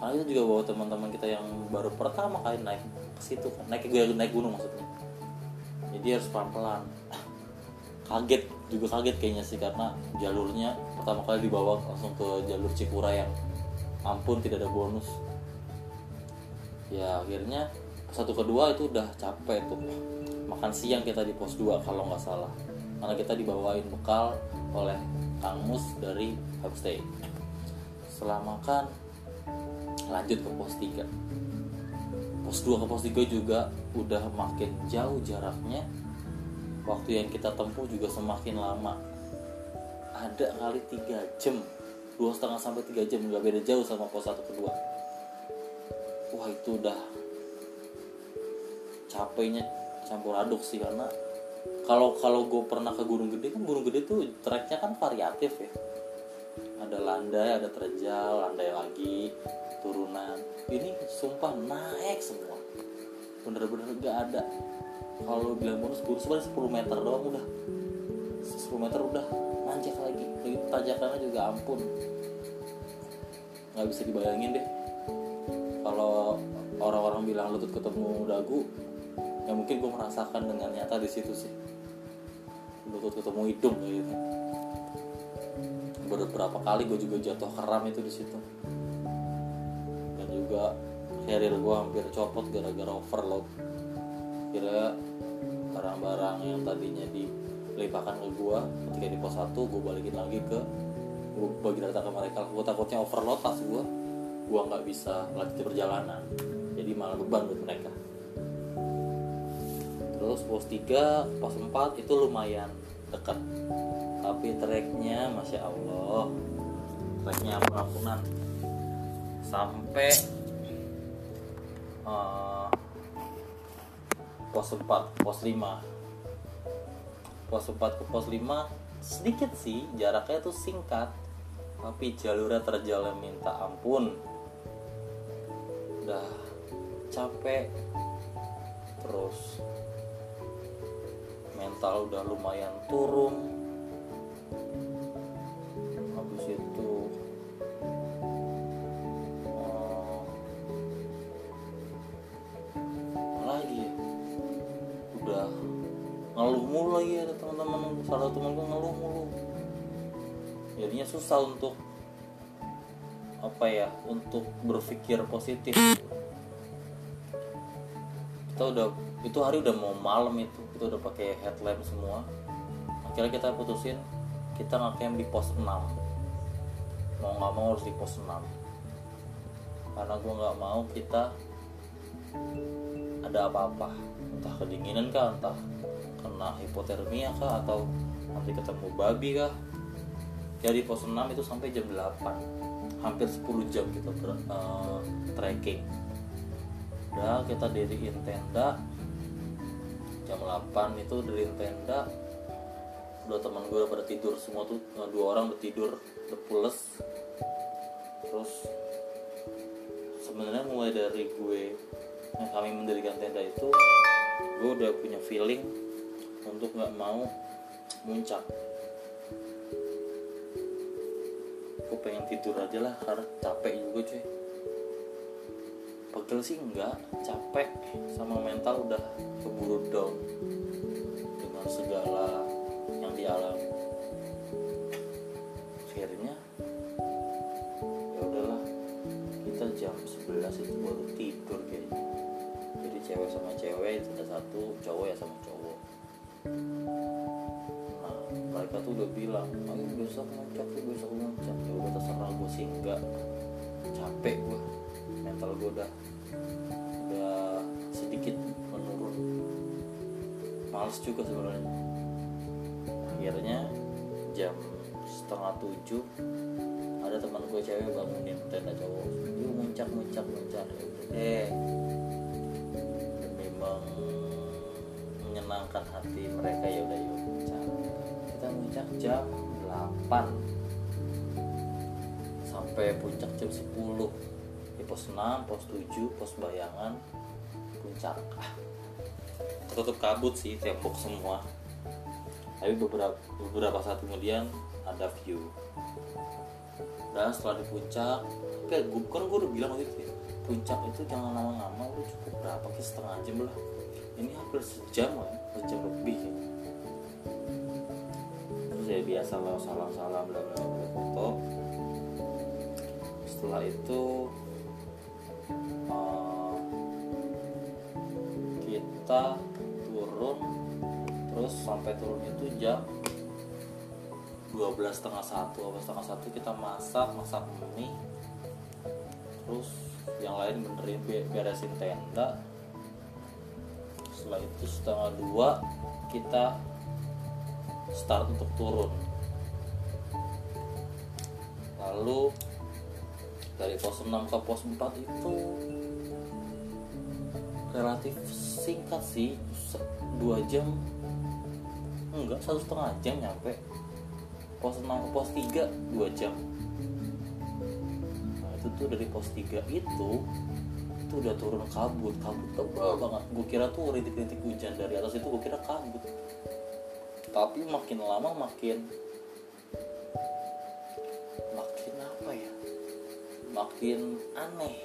karena kita juga bawa teman-teman kita yang baru pertama kali naik ke situ kan. Naik naik gunung maksudnya. Jadi harus pelan-pelan. (clears throat) Kaget juga kaget kayaknya sih karena jalurnya pertama kali dibawa langsung ke jalur Cikura yang ampun tidak ada bonus. Ya akhirnya satu kedua itu udah capek tuh. Makan siang kita di pos 2 kalau nggak salah karena kita dibawain bekal oleh Kang Mus dari homestay setelah makan lanjut ke pos 3 pos 2 ke pos 3 juga udah makin jauh jaraknya. Waktu yang kita tempuh juga semakin lama. Ada kali 3 jam. Dua setengah sampai 3 jam nggak beda jauh sama pos 1 kedua wah itu udah capeknya campur aduk sih karena kalau kalau gue pernah ke Gunung Gede kan Gunung Gede tuh treknya kan variatif ya. Ada landai ada terjal landai lagi turunan. Ini sumpah naik semua. Bener-bener gak ada. Kalau bilang bonus bonus paling 10 meter doang udah. 10 meter udah nanjak lagi. Begitu tanjakannya juga ampun. Nggak bisa dibayangin deh. Kalau orang-orang bilang lutut ketemu dagu ya mungkin gue merasakan dengan nyata di situ sih lutut ketemu hidung gitu. Beberapa kali gue juga jatuh keram itu di situ. Dan juga carrier gue hampir copot gara-gara overload. Kira barang-barang yang tadinya dilimpahkan ke gue ketika di pos 1 gue balikin lagi ke gue bagi data ke mereka. Gue takutnya overload tas gue gue nggak bisa lanjut perjalanan. Jadi malah beban buat mereka terus pos 3 pos 4 itu lumayan dekat tapi treknya masya Allah treknya ampun-ampunan sampai uh, pos 4 pos 5 pos 4 ke pos 5 sedikit sih jaraknya tuh singkat. Tapi jalurnya terjal minta ampun. Udah capek. Terus mental udah lumayan turun. Habis itu lagi ya? Udah ngeluh mulu lagi ada teman-teman. Salah satu teman ngeluh mulu. Jadinya susah untuk apa ya untuk berpikir positif kita udah itu hari udah mau malam itu kita udah pakai headlamp semua. Akhirnya kita putusin kita ngecamp di pos 6 mau nggak mau harus di pos 6 karena gue nggak mau kita ada apa-apa. Entah kedinginan kah entah kena hipotermia kah atau nanti ketemu babi kah. Jadi pos 6 itu sampai jam 8 hampir 10 jam kita uh, trekking udah kita diriin tenda. Jam 8 itu diriin tenda. Udah teman gue pada tidur semua tuh uh, dua orang udah tidur udah pules. Terus sebenarnya mulai dari gue yang kami mendirikan tenda itu gue udah punya feeling untuk nggak mau muncak. Gue pengen tidur aja lah karena capek juga cuy pegel sih enggak. Capek. Sama mental udah keburu down dengan segala yang dialami. Akhirnya ya udahlah. Kita jam 11 itu baru tidur kayaknya jadi cewek sama cewek itu ada satu cowok ya sama cowok. Nah mereka tuh udah bilang ayo besok muncak tuh besok muncak ya udah terserah gue sih enggak. Capek gue mental gue udah udah sedikit menurun. Males juga sebenarnya. Akhirnya jam setengah tujuh ada teman gue cewek bangunin tenda cowok. Yuk muncak muncak. Muncak ya udah deh demi menyenangkan hati mereka ya udah yuk muncak. Kita muncak jam 8 sampai puncak jam 10 di pos 6, pos 7, pos bayangan puncak. Tutup kabut sih tembok semua. Tapi beberapa beberapa saat kemudian ada view. Dan setelah di puncak kayak gue kan gue udah bilang waktu itu puncak itu jangan lama-lama udah cukup berapa kayak setengah jam lah. Ini hampir sejam lah ya, sejam lebih. Ya. terus ya biasa lah salam-salam bla bla bla foto. Setelah itu kita turun terus sampai turun itu jam 12 setengah satu. setengah satu kita masak masak mie terus yang lain benerin be- beresin tenda. Setelah itu setengah dua kita start untuk turun. Lalu dari pos 6 ke pos 4 itu relatif singkat sih dua jam. Enggak satu setengah jam nyampe. Pos 6 ke pos 3 dua jam. Nah itu tuh dari pos 3 itu itu udah turun kabut. Kabut tebal banget. Gue kira tuh rintik-rintik hujan dari atas itu gue kira kabut. Tapi makin lama makin makin apa ya? Makin aneh.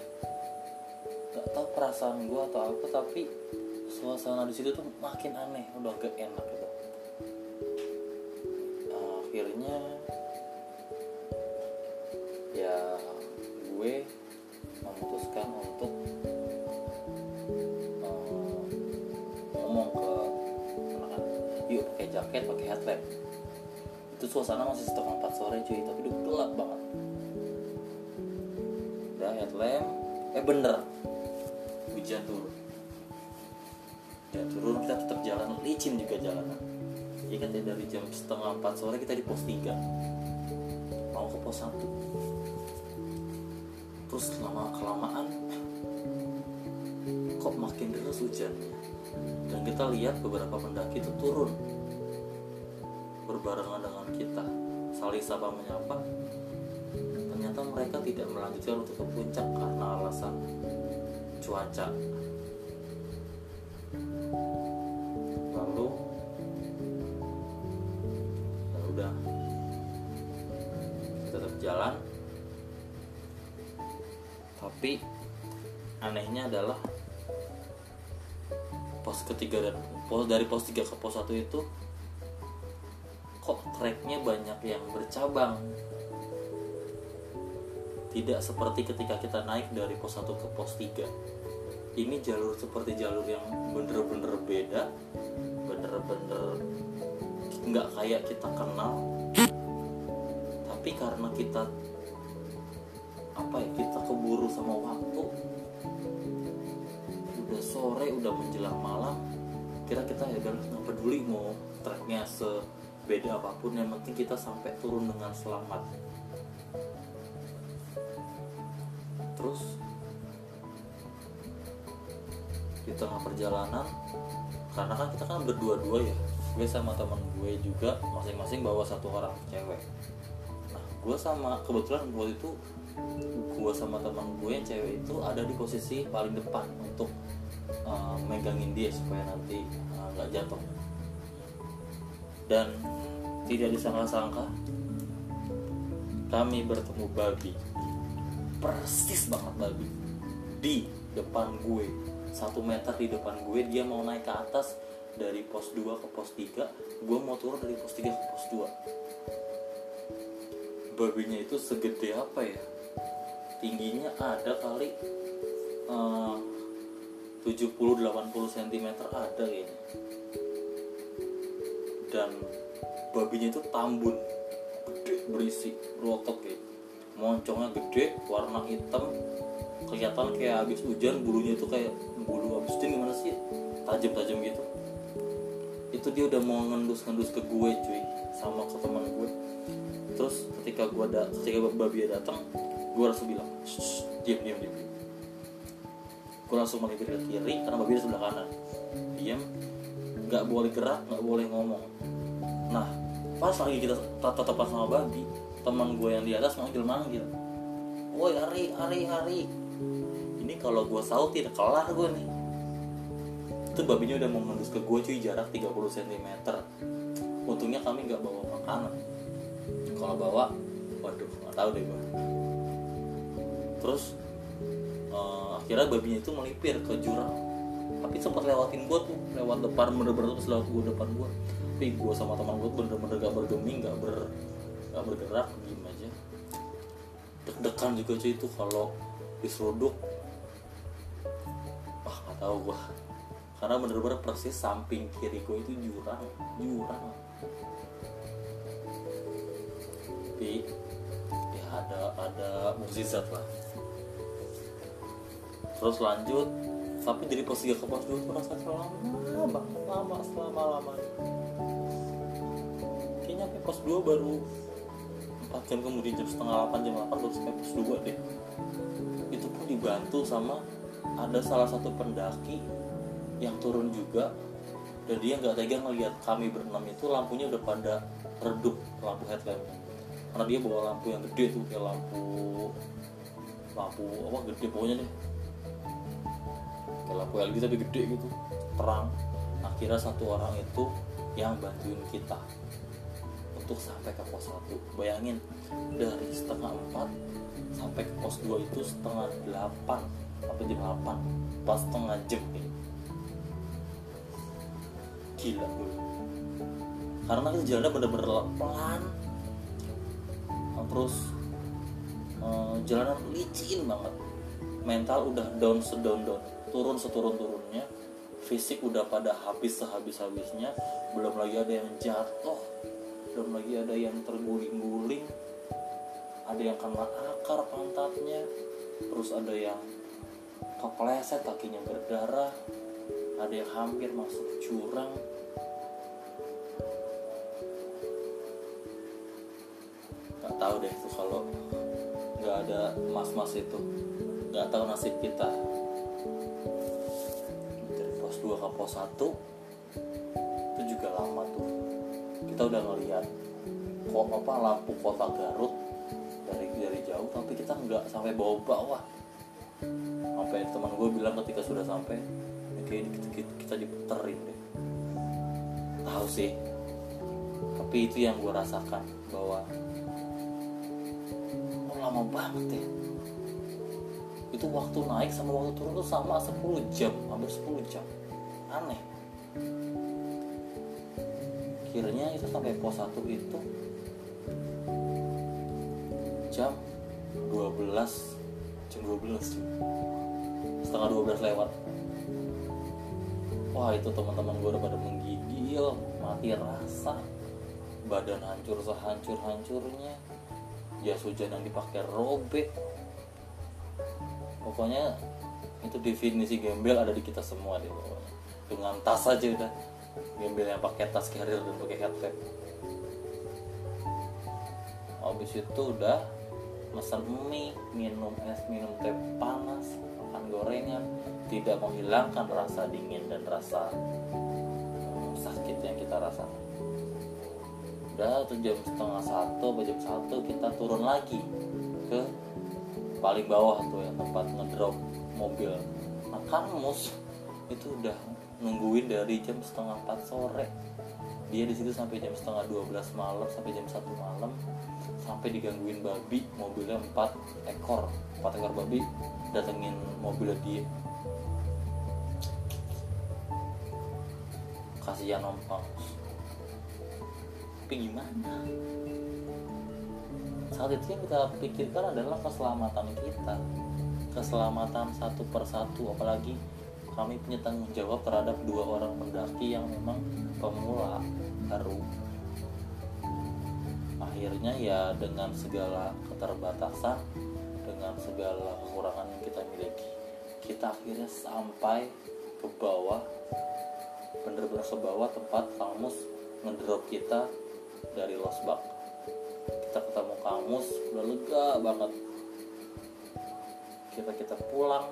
Gak tau perasaan gue atau apa tapi suasana di situ tuh makin aneh udah gak enak gitu. Akhirnya ya gue memutuskan untuk uh, ngomong ke anak yuk pakai jaket pakai headlamp. Itu suasana masih setengah empat sore cuy tapi udah gelap banget. Udah headlamp eh bener hujan turun ya turun kita tetap jalan. Licin juga jalanan ya kan dari jam setengah empat sore kita di pos 3 mau ke pos 1 terus lama kelamaan kok makin deras hujannya dan kita lihat beberapa pendaki itu turun. Berbarengan dengan kita. Saling sapa menyapa. Ternyata mereka tidak melanjutkan untuk ke puncak karena alasan cuaca adalah pos ketiga dan pos dari pos 3 ke pos 1 itu kok treknya banyak yang bercabang. Tidak seperti ketika kita naik dari pos 1 ke pos 3 ini jalur seperti jalur yang bener-bener beda bener-bener nggak kayak kita kenal. Tapi karena kita apa ya kita keburu sama waktu sore udah menjelang malam kira kita ya udah nggak peduli mau treknya sebeda apa pun yang penting kita sampai turun dengan selamat. Terus di tengah perjalanan karena kan kita kan berdua-dua ya gue sama teman gue juga masing-masing bawa satu orang cewek. Nah gue sama kebetulan waktu itu gue sama teman gue yang cewek itu ada di posisi paling depan untuk uh, megangin dia supaya nanti nggak uh, jatuh. Dan tidak disangka-sangka kami bertemu babi. Persis banget babi. Di depan gue. Satu meter di depan gue dia mau naik ke atas dari pos 2 ke pos 3 gue mau turun dari pos 3 ke pos 2 babinya itu segede apa ya? Tingginya ada kali uh, 70-80 cm ada kayaknya. Dan babinya itu tambun gede berisi berotot kayak moncongnya gede warna hitam kelihatan kayak habis hujan bulunya itu kayak bulu habis hujan gimana sih? Tajam-tajam gitu. Itu dia udah mau ngendus-ngendus ke gue cuy sama ke teman gue. Terus ketika gue ada ketika babi datang gue langsung bilang diam diam diam gue langsung melipir ke kiri karena babi di sebelah kanan. Diam nggak boleh gerak nggak boleh ngomong. Nah pas lagi kita tatapan sama babi teman gue yang di atas manggil manggil. Woi hari hari hari ini kalau gue saut tidak kelar gue nih. Itu babinya udah mau ke gue cuy jarak 30 cm untungnya kami nggak bawa makanan. Kalau bawa waduh nggak tahu deh gue terus akhirnya babinya itu melipir ke jurang. Tapi sempat lewatin gue tuh lewat depan bener-bener terus lewat gue depan gue tapi gue sama teman gue bener-bener gak bergeming gak ber gak bergerak diem aja. Deg-degan juga cuy itu kalau diseruduk. Wah nggak tahu gue karena bener-bener persis samping kiri gue itu jurang jurang. Tapi ya ada ada mukjizat lah terus lanjut tapi dari pos 3 ke pos 2 itu rasanya lama lama selama lama. Kayaknya sampai pos 2 baru 4 jam kemudian jam setengah 8 jam 8 baru sampai pos 2 deh. Itu pun dibantu sama ada salah satu pendaki yang turun juga dan dia nggak tega ngeliat kami berenam itu lampunya udah pada redup lampu headlamp. Karena dia bawa lampu yang gede tuh kayak lampu lampu apa gede pokoknya deh kayak lampu LED tapi gede gitu. Terang. Akhirnya satu orang itu yang bantuin kita untuk sampai ke pos 1 bayangin dari setengah 4 sampai ke pos 2 itu setengah 8 sampai jam 8 pas setengah jam nih gila gue karena itu jalannya bener-bener pelan. Terus uh, jalanan licin banget. Mental udah down sedown down turun seturun turunnya fisik udah pada habis sehabis habisnya belum lagi ada yang jatuh belum lagi ada yang terguling-guling ada yang kena akar pantatnya terus ada yang kepleset kakinya berdarah ada yang hampir masuk jurang. Nggak tahu deh tuh kalau nggak ada mas-mas itu. Nggak tahu nasib kita 2 ke pos 1 itu juga lama tuh. Kita udah ngeliat kok apa lampu kota Garut dari dari jauh tapi kita nggak sampai bawa bawah. Sampai teman gue bilang ketika sudah sampai kayak kita, kita, kita diputerin deh. Tahu sih. Tapi itu yang gue rasakan bahwa oh, lama banget ya? Itu waktu naik sama waktu turun tuh sama 10 jam hampir 10 jam aneh. Akhirnya itu sampai pos 1 itu jam 12 jam 12 setengah 12 lewat. Wah itu teman-teman gue udah pada menggigil mati rasa. Badan hancur sehancur-hancurnya. Jas hujan yang dipakai robek. Pokoknya itu definisi gembel ada di kita semua deh pokoknya dengan tas aja udah. Gembel yang pakai tas carrier dan pakai headset. Habis itu udah pesan mie minum es minum teh panas makan gorengan. Tidak menghilangkan rasa dingin dan rasa hmm, sakit yang kita rasakan udah tuh jam setengah satu jam satu kita turun lagi ke paling bawah tuh yang tempat ngedrop mobil. Nah mus itu udah nungguin dari jam setengah empat sore. Dia di situ sampai jam setengah 12 malam sampai jam satu malam sampai digangguin babi mobilnya empat ekor empat ekor babi datengin mobilnya dia. Kasihan numpang tapi gimana? Saat itu yang kita pikirkan adalah keselamatan kita. Keselamatan satu persatu apalagi kami punya tanggung jawab terhadap dua orang pendaki yang memang pemula baru akhirnya ya dengan segala keterbatasan dengan segala kekurangan yang kita miliki kita akhirnya sampai ke bawah bener-bener ke bawah tempat kamus ngedrop kita dari losbak kita ketemu kamus udah lega banget. Kita kita pulang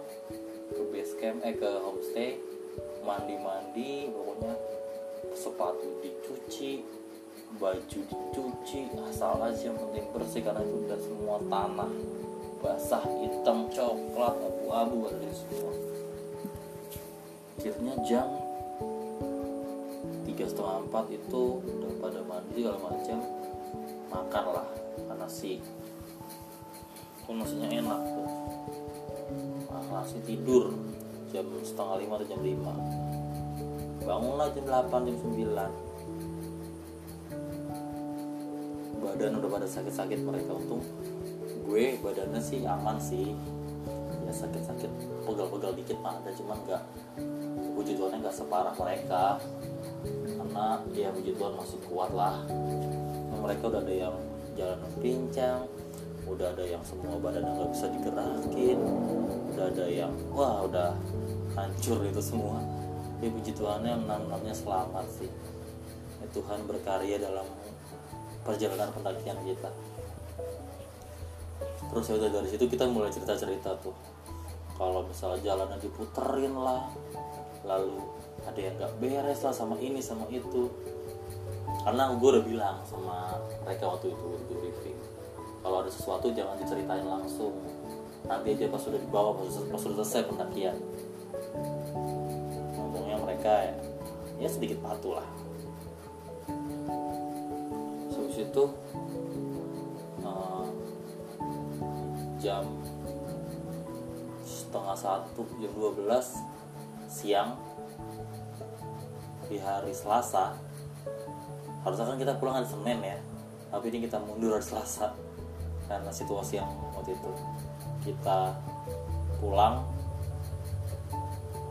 ke base camp eh ke homestay. Mandi-mandi pokoknya sepatu dicuci baju dicuci asal aja yang penting bersih karena itu udah semua tanah. Basah hitam coklat abu-abu ada semua. Akhirnya jam tiga setengah empat itu udah pada mandi segala macam makan lah karena sih itu enak tuh nasi tidur? Jam setengah lima atau jam lima? Bangunlah jam delapan jam sembilan. Badan udah pada sakit-sakit mereka. Untung gue badannya sih aman sih. Ya sakit-sakit. Pegal-pegal dikit mah ada cuman nggak puji Tuhan nggak separah mereka. Karena ya puji Tuhan masih kuat lah. Mereka udah ada yang jalan pincang udah ada yang semua badan nggak bisa digerakin. Udah ada yang wah udah hancur itu semua. Ya puji Tuhan yang enam-enamnya selamat sih. Ya, Tuhan berkarya dalam perjalanan pendakian kita. Terus ya udah dari situ kita mulai cerita cerita tuh. Kalau misalnya jalannya diputerin lah lalu ada yang nggak beres lah sama ini sama itu. Karena gue udah bilang sama mereka waktu itu briefing kalau ada sesuatu jangan diceritain langsung. Nanti aja pas sudah dibawa pas, pas sudah selesai pendakian. Ngomongnya mereka ya, ya sedikit patuh lah. Habis itu uh, jam setengah satu jam 12 siang di hari Selasa harusnya kan kita pulang hari Senin ya tapi ini kita mundur hari Selasa karena situasi yang waktu itu. Kita pulang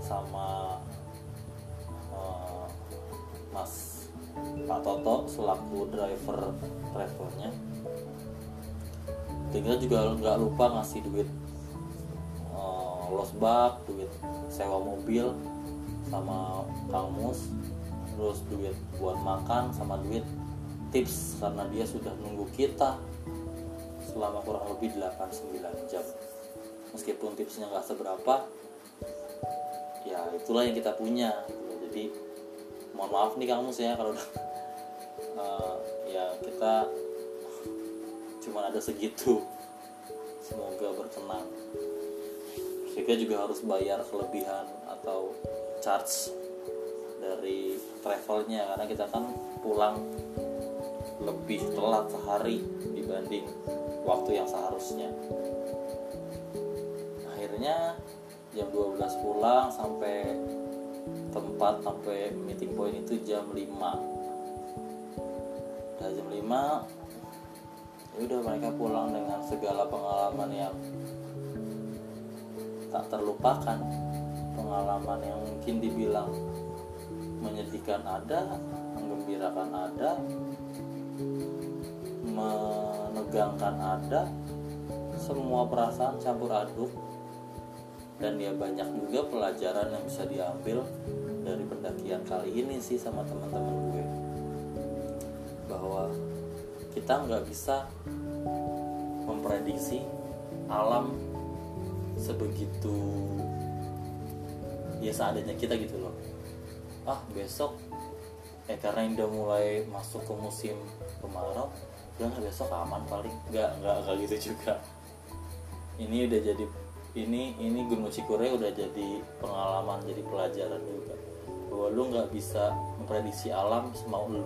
sama uh, Mas Pak Toto selaku driver travelnya tinggal juga nggak lupa ngasih duit uh, losbak duit sewa mobil sama Kang terus duit buat makan sama duit tips karena dia sudah nunggu kita selama kurang lebih 8-9 jam. Meskipun tipsnya nggak seberapa ya itulah yang kita punya jadi mohon maaf nih kamu ya kalau uh, (laughs) ya kita cuma ada segitu. Semoga berkenan. Sehingga juga harus bayar kelebihan atau charge dari travelnya karena kita kan pulang lebih telat sehari dibanding waktu yang seharusnya. Akhirnya jam 12 pulang sampai tempat sampai meeting point itu jam 5 udah jam 5 ya udah mereka pulang dengan segala pengalaman yang tak terlupakan. Pengalaman yang mungkin dibilang menyedihkan ada menggembirakan ada menegangkan ada semua perasaan campur aduk. Dan ya banyak juga pelajaran yang bisa diambil dari pendakian kali ini sih sama teman-teman gue. Bahwa kita nggak bisa memprediksi alam sebegitu ya seadanya kita gitu loh. Ah besok eh karena udah mulai masuk ke musim kemarau udah nggak besok aman paling. Nggak nggak nggak gitu juga. Ini udah jadi ini ini Gunung Cikure udah jadi pengalaman jadi pelajaran juga. Bahwa lu nggak bisa memprediksi alam semau lu.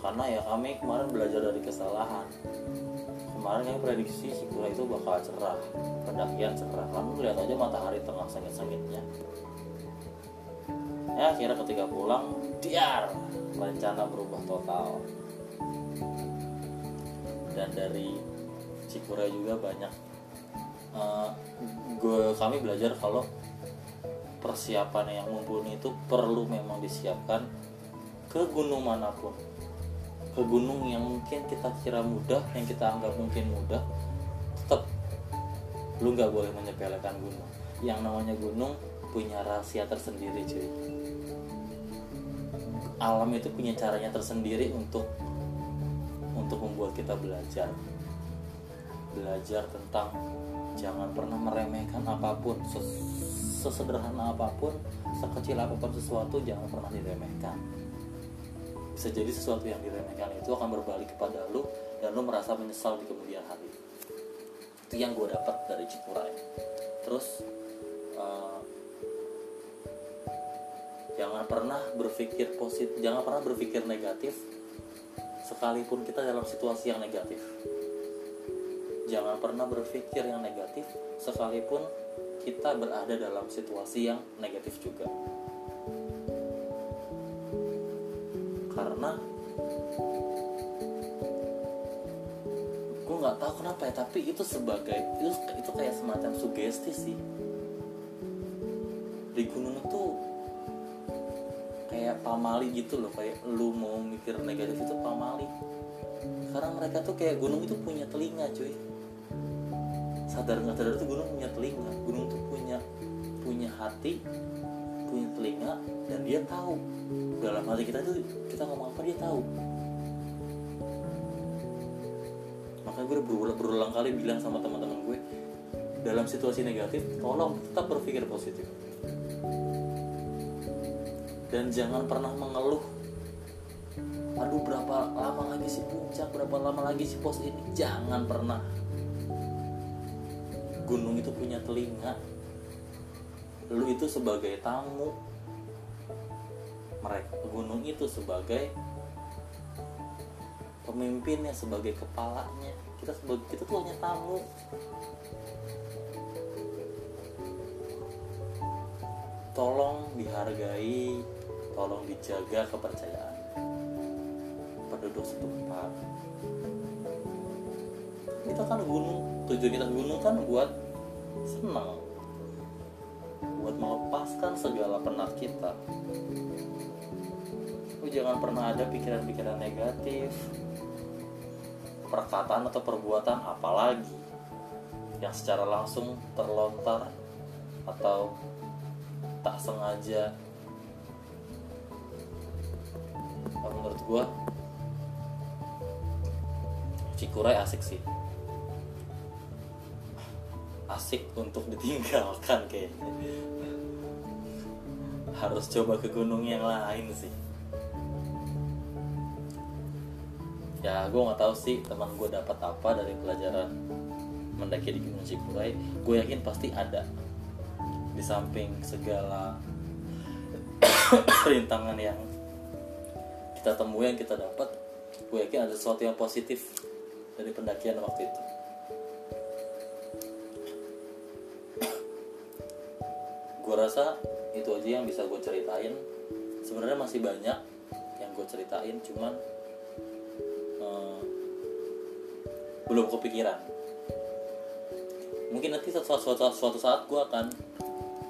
Karena ya kami kemarin belajar dari kesalahan. Kemarin kami prediksi Cikure itu bakal cerah. Pendakian cerah. Kamu lihat aja matahari tengah sengit-sengitnya ya akhirnya ketika pulang diar rencana berubah total. Dan dari Cikura juga banyak uh, gue kami belajar kalau persiapan yang mumpuni itu perlu memang disiapkan ke gunung mana pun. Ke gunung yang mungkin kita kira mudah yang kita anggap mungkin mudah tetap lu nggak boleh menyepelekan gunung. Yang namanya gunung punya rahasia tersendiri cuy alam itu punya caranya tersendiri untuk untuk membuat kita belajar. Belajar tentang jangan pernah meremehkan apa pun sesederhana apa pun sekecil apa pun sesuatu jangan pernah diremehkan. Bisa jadi sesuatu yang diremehkan itu akan berbalik kepada lu dan lu merasa menyesal di kemudian hari. Itu yang gue dapat dari Cikuray terus uh, jangan pernah berpikir positif jangan pernah berpikir negatif sekalipun kita dalam situasi yang negatif. Jangan pernah berpikir yang negatif sekalipun kita berada dalam situasi yang negatif juga. Karena gue nggak tahu kenapa ya tapi itu sebagai itu itu kayak semacam sugesti sih. Di gunung itu kayak pamali gitu loh kayak lu mau mikir negatif itu pamali. Karena mereka tuh kayak gunung itu punya telinga cuy. Sadar nggak sadar tuh gunung punya telinga. Gunung tuh punya punya hati punya telinga dan dia tahu. Dalam hati kita tuh kita ngomong apa dia tahu. Makanya gue berulang, berulang kali bilang sama teman-teman gue dalam situasi negatif tolong tetap berpikir positif dan jangan pernah mengeluh. Aduh berapa lama lagi sih puncak berapa lama lagi sih pos ini? Jangan pernah. Gunung itu punya telinga. Lu itu sebagai tamu. Mereka gunung itu sebagai pemimpinnya sebagai kepalanya. Kita sebagai kita tuh hanya tamu. Tolong dihargai tolong dijaga kepercayaan. Penduduk setempat. Kita kan gunung tujuan kita gunung kan buat senang. Buat melepaskan segala penat kita. Lu jangan pernah ada pikiran-pikiran negatif. Perkataan atau perbuatan apalagi yang secara langsung terlontar atau tak sengaja Kalau menurut gua Cikuray asik sih. Asik untuk ditinggalkan kayaknya. Harus coba ke gunung yang lain sih. Ya gue nggak tahu sih teman gue dapat apa dari pelajaran mendaki di Gunung Cikuray. Gue yakin pasti ada. Di samping segala (coughs) rintangan yang kita temui yang kita dapat gue yakin ada sesuatu yang positif dari pendakian waktu itu. (coughs) Gue rasa itu aja yang bisa gue ceritain. Sebenarnya masih banyak yang gue ceritain cuman eh, belum kepikiran. Mungkin nanti suatu, suatu, suatu saat gue akan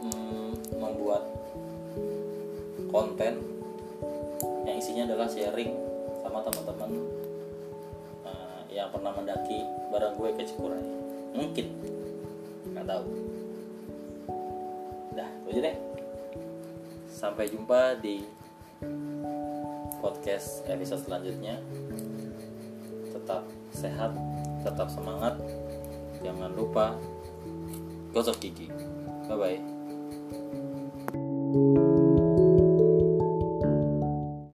mm, membuat konten isinya adalah sharing sama teman-teman eh, yang pernah mendaki bareng gue ke Cikuray mungkin. Nggak tahu. Dah itu deh. Sampai jumpa di podcast episode selanjutnya. Tetap sehat tetap semangat. Jangan lupa gosok gigi. Bye bye